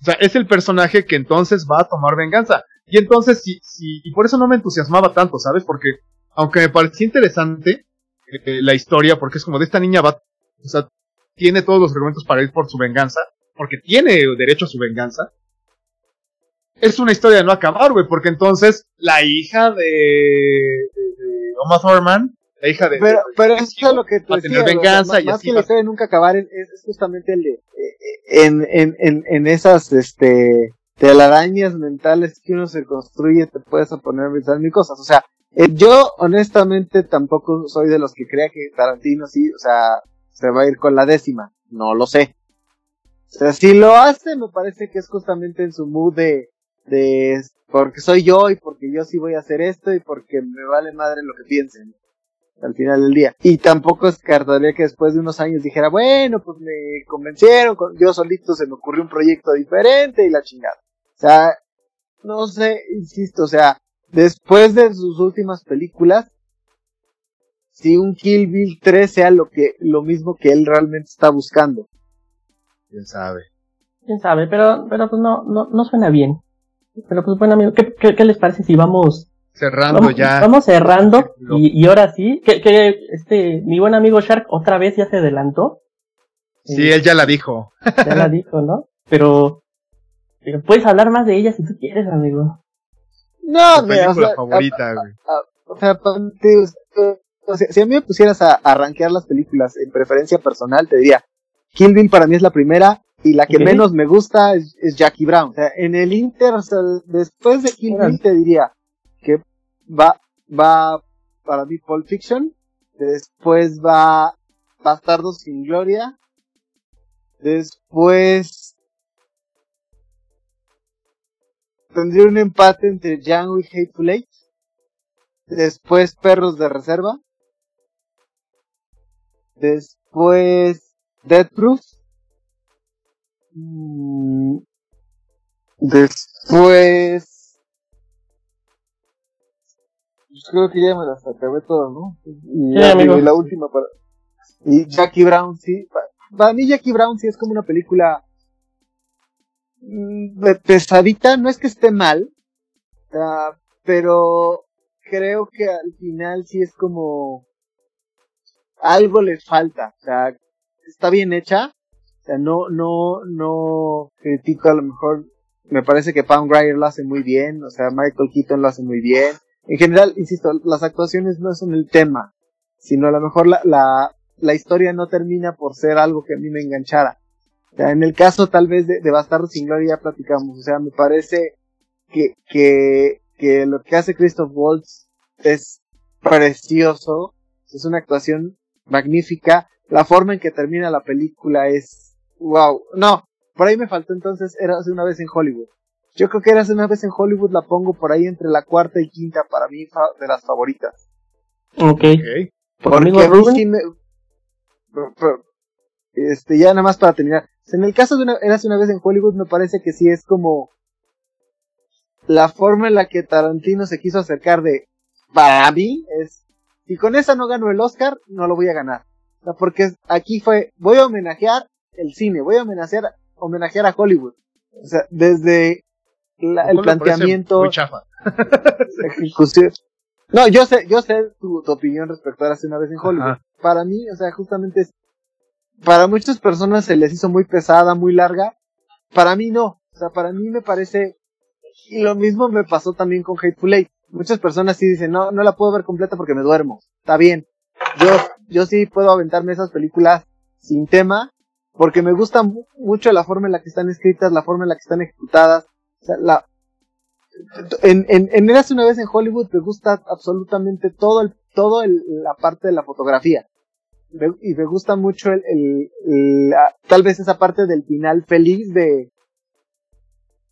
O sea, es el personaje que entonces va a tomar venganza. Y entonces, sí, sí, y por eso no me entusiasmaba tanto, ¿sabes? Porque, aunque me parecía interesante eh, la historia, porque es como de esta niña va, o sea, tiene todos los argumentos para ir por su venganza, porque tiene derecho a su venganza, es una historia de no acabar, güey, porque entonces la hija de, de, de Uma Thurman, la hija de... pero, pero eso es lo que o sea, más, y más así que va. la a- historia de nunca acabar es, es justamente el de eh, en, en, en, en esas este telarañas mentales que uno se construye te puedes poner a pensar mil cosas. O sea eh, yo honestamente tampoco soy de los que crea que Tarantino sí o sea se va a ir con la décima. No lo sé. O sea si lo hace me parece que es justamente en su mood de de porque soy yo y porque yo sí voy a hacer esto y porque me vale madre lo que piensen al final del día. Y tampoco descartaría que después de unos años dijera, bueno, pues me convencieron, con- yo solito se me ocurrió un proyecto diferente y la chingada. O sea, no sé, insisto, o sea, después de sus últimas películas, si un Kill Bill 3 sea lo que, lo mismo que él realmente está buscando. ¿Quién sabe? Quién sabe, pero, pero pues no, no, no suena bien. Pero pues bueno, amigo, ¿qué, qué, qué les parece si vamos, Cerrando vamos, ya. vamos cerrando y, y ahora sí, que, que este, mi buen amigo Shark otra vez ya se adelantó. Sí, él ya la dijo. Ya la dijo, ¿no? Pero, pero puedes hablar más de ella si tú quieres, amigo. No, Tu mira, o película sea, favorita, güey. O sea, ponte- o sea, si a mí me pusieras a, a rankear las películas en preferencia personal, te diría Kill Bill para mí es la primera y la que menos me gusta es, Jackie Brown. O sea, en el Inter, después de Kill Bill te diría que va, va para mí Pulp Fiction, después va Bastardos sin Gloria, después tendría un empate entre Django y Hateful Eight, después Perros de Reserva, después Dead Proof, mm, después pues creo que ya me las acabé todas, ¿no? Y, la última para... Y Jackie Brown, sí. Para mí Jackie Brown sí es como una película mm, pesadita, no es que esté mal, pero creo que al final sí es como algo le falta, o sea, está bien hecha, o sea, no, no, no critico a lo mejor, me parece que Pam Grier lo hace muy bien, o sea, Michael Keaton lo hace muy bien, en general, insisto, las actuaciones no son el tema, sino a lo mejor la, la, la historia no termina por ser algo que a mí me enganchara. En el caso tal vez de, de Bastardo sin Gloria ya platicamos, o sea, me parece que, que, que lo que hace Christoph Waltz es precioso, es una actuación magnífica, la forma en que termina la película es wow, no, por ahí me faltó entonces, era hace una vez en Hollywood. Yo creo que eras una vez en Hollywood la pongo por ahí entre la cuarta y quinta para mí de las favoritas. Ok. okay. Porque a mí sí me... Este, ya nada más para terminar. En el caso de una, Eras una vez en Hollywood me parece que sí es como la forma en la que Tarantino se quiso acercar de para mí es si con esa no gano el Oscar no lo voy a ganar o sea, porque aquí fue voy a homenajear el cine voy a homenajear homenajear a Hollywood o sea desde el planteamiento. Muy chafa. [LAUGHS] no, yo sé, yo sé tu, opinión respecto a hace una vez en Hollywood. Para mí, o sea, justamente es, para muchas personas se les hizo muy pesada, muy larga. Para mí no. O sea, para mí me parece, y lo mismo me pasó también con Hateful Eight. Muchas personas sí dicen, no, no la puedo ver completa porque me duermo. Está bien. Yo, yo sí puedo aventarme esas películas sin tema, porque me gusta mucho la forma en la que están escritas, la forma en la que están ejecutadas, la, en, en, en una vez en Hollywood me gusta absolutamente todo el, todo el, la parte de la fotografía. y me gusta mucho el, tal vez esa parte del final feliz de,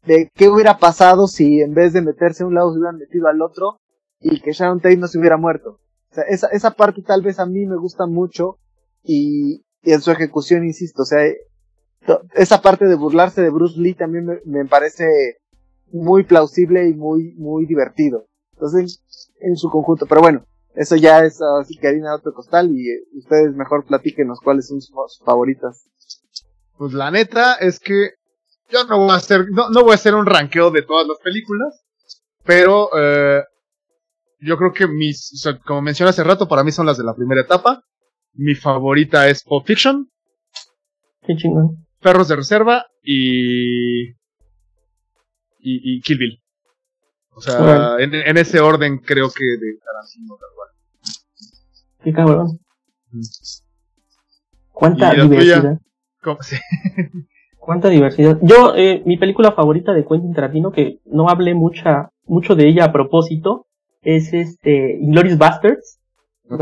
de qué hubiera pasado si en vez de meterse a un lado se hubieran metido al otro y que Sharon Tate no se hubiera muerto. O sea, esa, esa parte tal vez a mí me gusta mucho y, y en su ejecución, insisto, o sea, esa parte de burlarse de Bruce Lee también me, me parece muy plausible y muy, muy divertido. Entonces, en su conjunto, pero bueno, eso ya es así que harina de otro costal y eh, ustedes mejor platíquenos cuáles son sus favoritas. Pues la neta es que yo no voy a hacer, no, no voy a hacer un ranqueo de todas las películas, pero eh, yo creo que mis, como mencioné hace rato, para mí son las de la primera etapa. Mi favorita es Pulp Fiction. Qué chingón. Perros de Reserva y y, y Kill Bill. O sea, en, ese orden creo que de Tarantino tal cual. Qué cabrón. Cuánta diversidad. [LAUGHS] Cuánta diversidad. Yo, eh, mi película favorita de Quentin Tarantino, que no hablé mucha, mucho de ella a propósito, es este, Inglourious Basterds. ¿no?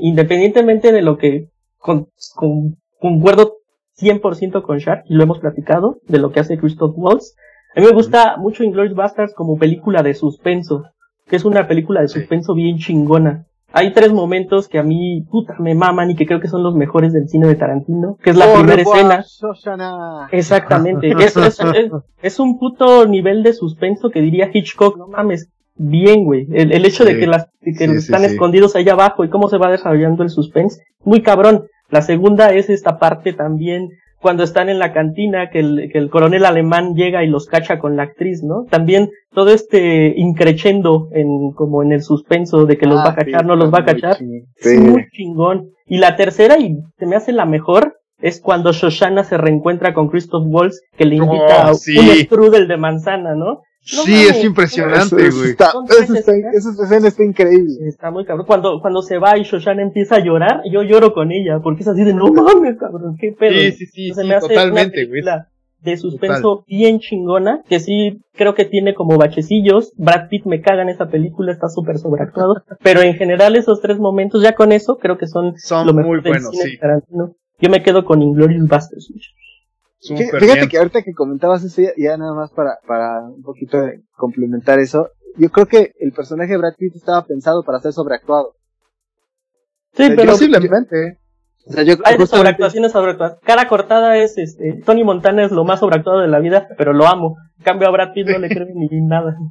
independientemente de lo que con, con, concuerdo 100% con Shark, y lo hemos platicado, de lo que hace Christoph Waltz, a mí me gusta mucho Inglourious Basterds como película de suspenso, que es una película de suspenso bien chingona. Hay tres momentos que a mí, puta, me maman y que creo que son los mejores del cine de Tarantino, que es la primera escena. Exactamente. [LAUGHS] es, es, un puto nivel de suspenso que diría Hitchcock, no mames, bien, güey. El, el hecho de que las que están escondidos allá abajo y cómo se va desarrollando el suspense, muy cabrón. La segunda es esta parte también cuando están en la cantina, que el, que el coronel alemán llega y los cacha con la actriz, ¿no? También todo este increchendo en, como en el suspenso de que los ah, va a cachar, no los va a cachar, es muy chingón. Y la tercera, y se me hace la mejor, es cuando Shoshana se reencuentra con Christoph Waltz, que le invita oh, a un strudel de manzana, ¿no? Sí, es impresionante, güey. Esa escena está increíble. Está muy cabrón. Cuando, cuando se va y Shoshana empieza a llorar, yo lloro con ella, porque es así de, no [LAUGHS] mames, cabrón, qué pedo. Sí, sí, sí, sí totalmente, güey de suspenso bien chingona, que sí creo que tiene como bachecillos. Brad Pitt me caga en esa película, está súper sobreactuado. [LAUGHS] pero en general esos tres momentos, ya con eso, creo que son, son lo muy buenos, sí. Yo me quedo con Inglorious Basterds. Fíjate que ahorita que comentabas eso, ya, nada más para, para un poquito de complementar eso, yo creo que el personaje de Brad Pitt estaba pensado para ser sobreactuado. Sí, pero posiblemente. O sea, yo, Hay sobreactuaciones sobreactuadas. Cara cortada es, este, Tony Montana es lo más sobreactuado de la vida, pero lo amo. En cambio a Brad Pitt no le creo ni nada. [LAUGHS]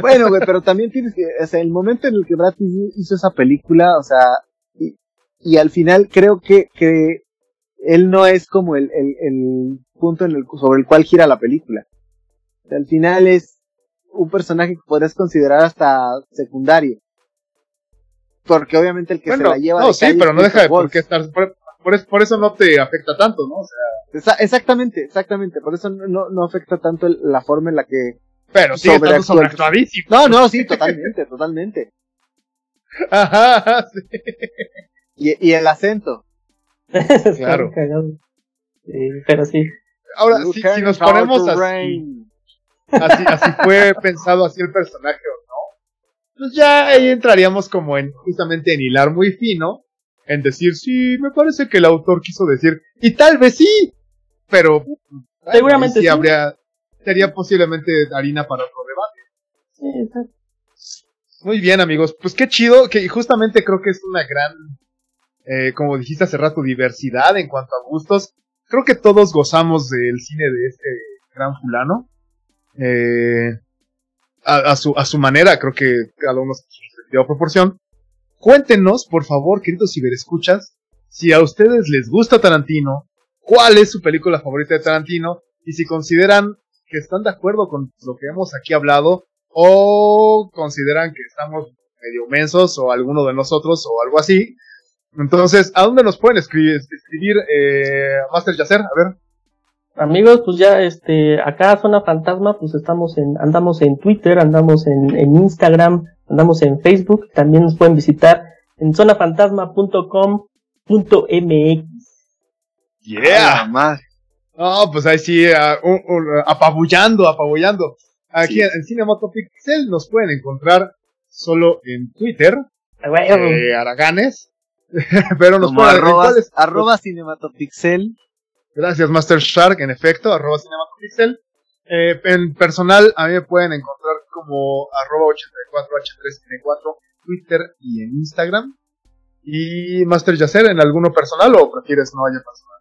Bueno, güey, pero también tienes que, o sea, el momento en el que Brad Pitt hizo esa película, o sea, y, y al final creo que, que él no es como el, el, el punto en el, sobre el cual gira la película. O sea, al final es un personaje que podrías considerar hasta secundario porque obviamente el que se la lleva. No, sí, pero no deja de por qué estar. Por, eso no te afecta tanto, ¿no? O sea, exactamente, exactamente. Por eso no, no afecta tanto la forma en la que. Pero sí, estando sobreactuadísimo. No, no, sí, totalmente, [LAUGHS] totalmente. Ajá, sí. Y, y el acento. [LAUGHS] claro. pero sí. Ahora, si, si, nos ponemos así, así, así fue [LAUGHS] pensado así el personaje, pues ya ahí entraríamos como en justamente en hilar muy fino, en decir, sí, me parece que el autor quiso decir, y tal vez sí, pero seguramente sí, habría, sería posiblemente harina para otro debate. Sí, exacto. Muy bien, amigos, pues qué chido, que justamente creo que es una gran, eh, como dijiste hace rato, diversidad en cuanto a gustos. Creo que todos gozamos del cine de este gran fulano. Eh, a, su, a su manera, creo que cada uno su respectiva proporción. Cuéntenos, por favor, queridos ciberescuchas, si a ustedes les gusta Tarantino, cuál es su película favorita de Tarantino, y si consideran que están de acuerdo con lo que hemos aquí hablado, o consideran que estamos medio mensos, o alguno de nosotros, o algo así. Entonces, ¿a dónde nos pueden escribir, escribir eh, Master Yacer? A ver. Amigos, pues ya este, acá Zona Fantasma, pues estamos en, andamos en Twitter, andamos en, en Instagram, andamos en Facebook, también nos pueden visitar en zonafantasma.com.mx. Yeah. No, pues ahí sí, uh, apabullando, apabullando. Aquí en, Cinematopixel nos pueden encontrar solo en Twitter, eh, Araganes, [LAUGHS] pero nos pueden arroba, arroba Cinematopixel Gracias, Master Shark, en efecto, arroba Cinemapixel. Eh, en personal, a mí me pueden encontrar como arroba 84h3n4, Twitter y en Instagram. Y Master Yacer, ¿en alguno personal o prefieres no haya personal?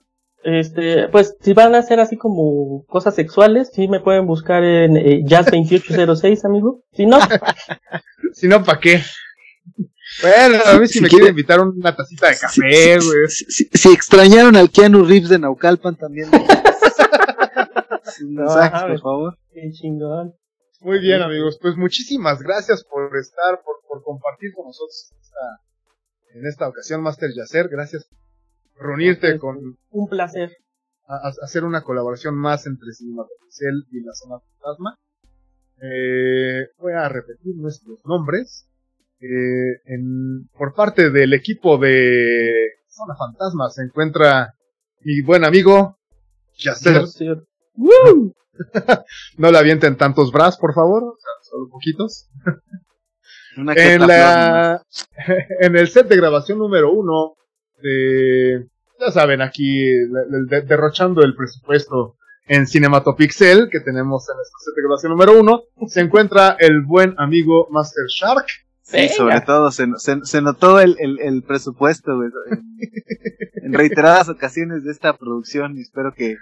Este, pues si van a hacer así como cosas sexuales, sí me pueden buscar en eh, Jazz2806, amigo. Si no, [LAUGHS] si no, ¿para qué? Bueno, a ver si, me quiere invitar una tacita de café, güey. Si, extrañaron al Keanu Reeves de Naucalpan también. [LAUGHS] mensajes, [LAUGHS] por favor. Qué chingón. Muy bien, amigos. Pues muchísimas gracias por estar, por, por compartir con nosotros esta, en esta ocasión, Master Yacer. Gracias por reunirte con. Un placer. A, hacer una colaboración más entre Cinema y la Zona Fantasma. Eh, voy a repetir nuestros nombres. Eh, en, por parte del equipo de Zona Fantasma se encuentra mi buen amigo Yacer. [LAUGHS] no le avienten tantos bras, por favor, solo poquitos. [LAUGHS] en, la, [LAUGHS] en el set de grabación número uno de, ya saben, aquí derrochando el presupuesto en Cinematopixel que tenemos en este set de grabación número uno, se encuentra el buen amigo Master Shark. Sí, sobre todo se, se, notó el, el, presupuesto en, reiteradas ocasiones de esta producción y espero que,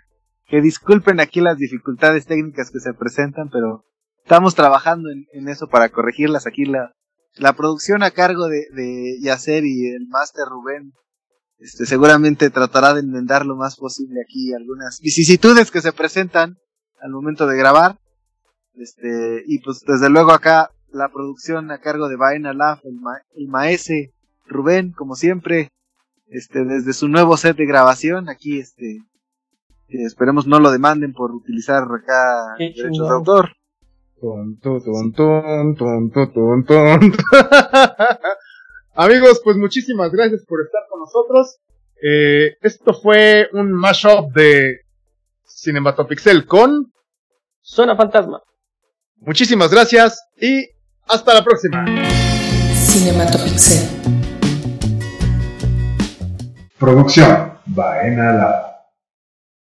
que disculpen aquí las dificultades técnicas que se presentan, pero estamos trabajando en, eso para corregirlas. Aquí la, la producción a cargo de, de Yacer y el máster Rubén este, seguramente tratará de enmendar lo más posible aquí algunas vicisitudes que se presentan al momento de grabar. Este, y pues desde luego acá la producción a cargo de Baena Lab, el, ma maese Rubén, como siempre, este, desde su nuevo set de grabación, aquí este, esperemos no lo demanden por utilizar acá derechos de autor. Amigos, pues muchísimas gracias por estar con nosotros. Eh, esto fue un mashup de Cinematopixel con Zona Fantasma. Muchísimas gracias y hasta la próxima. Cinematopixel. Producción Baena Lab.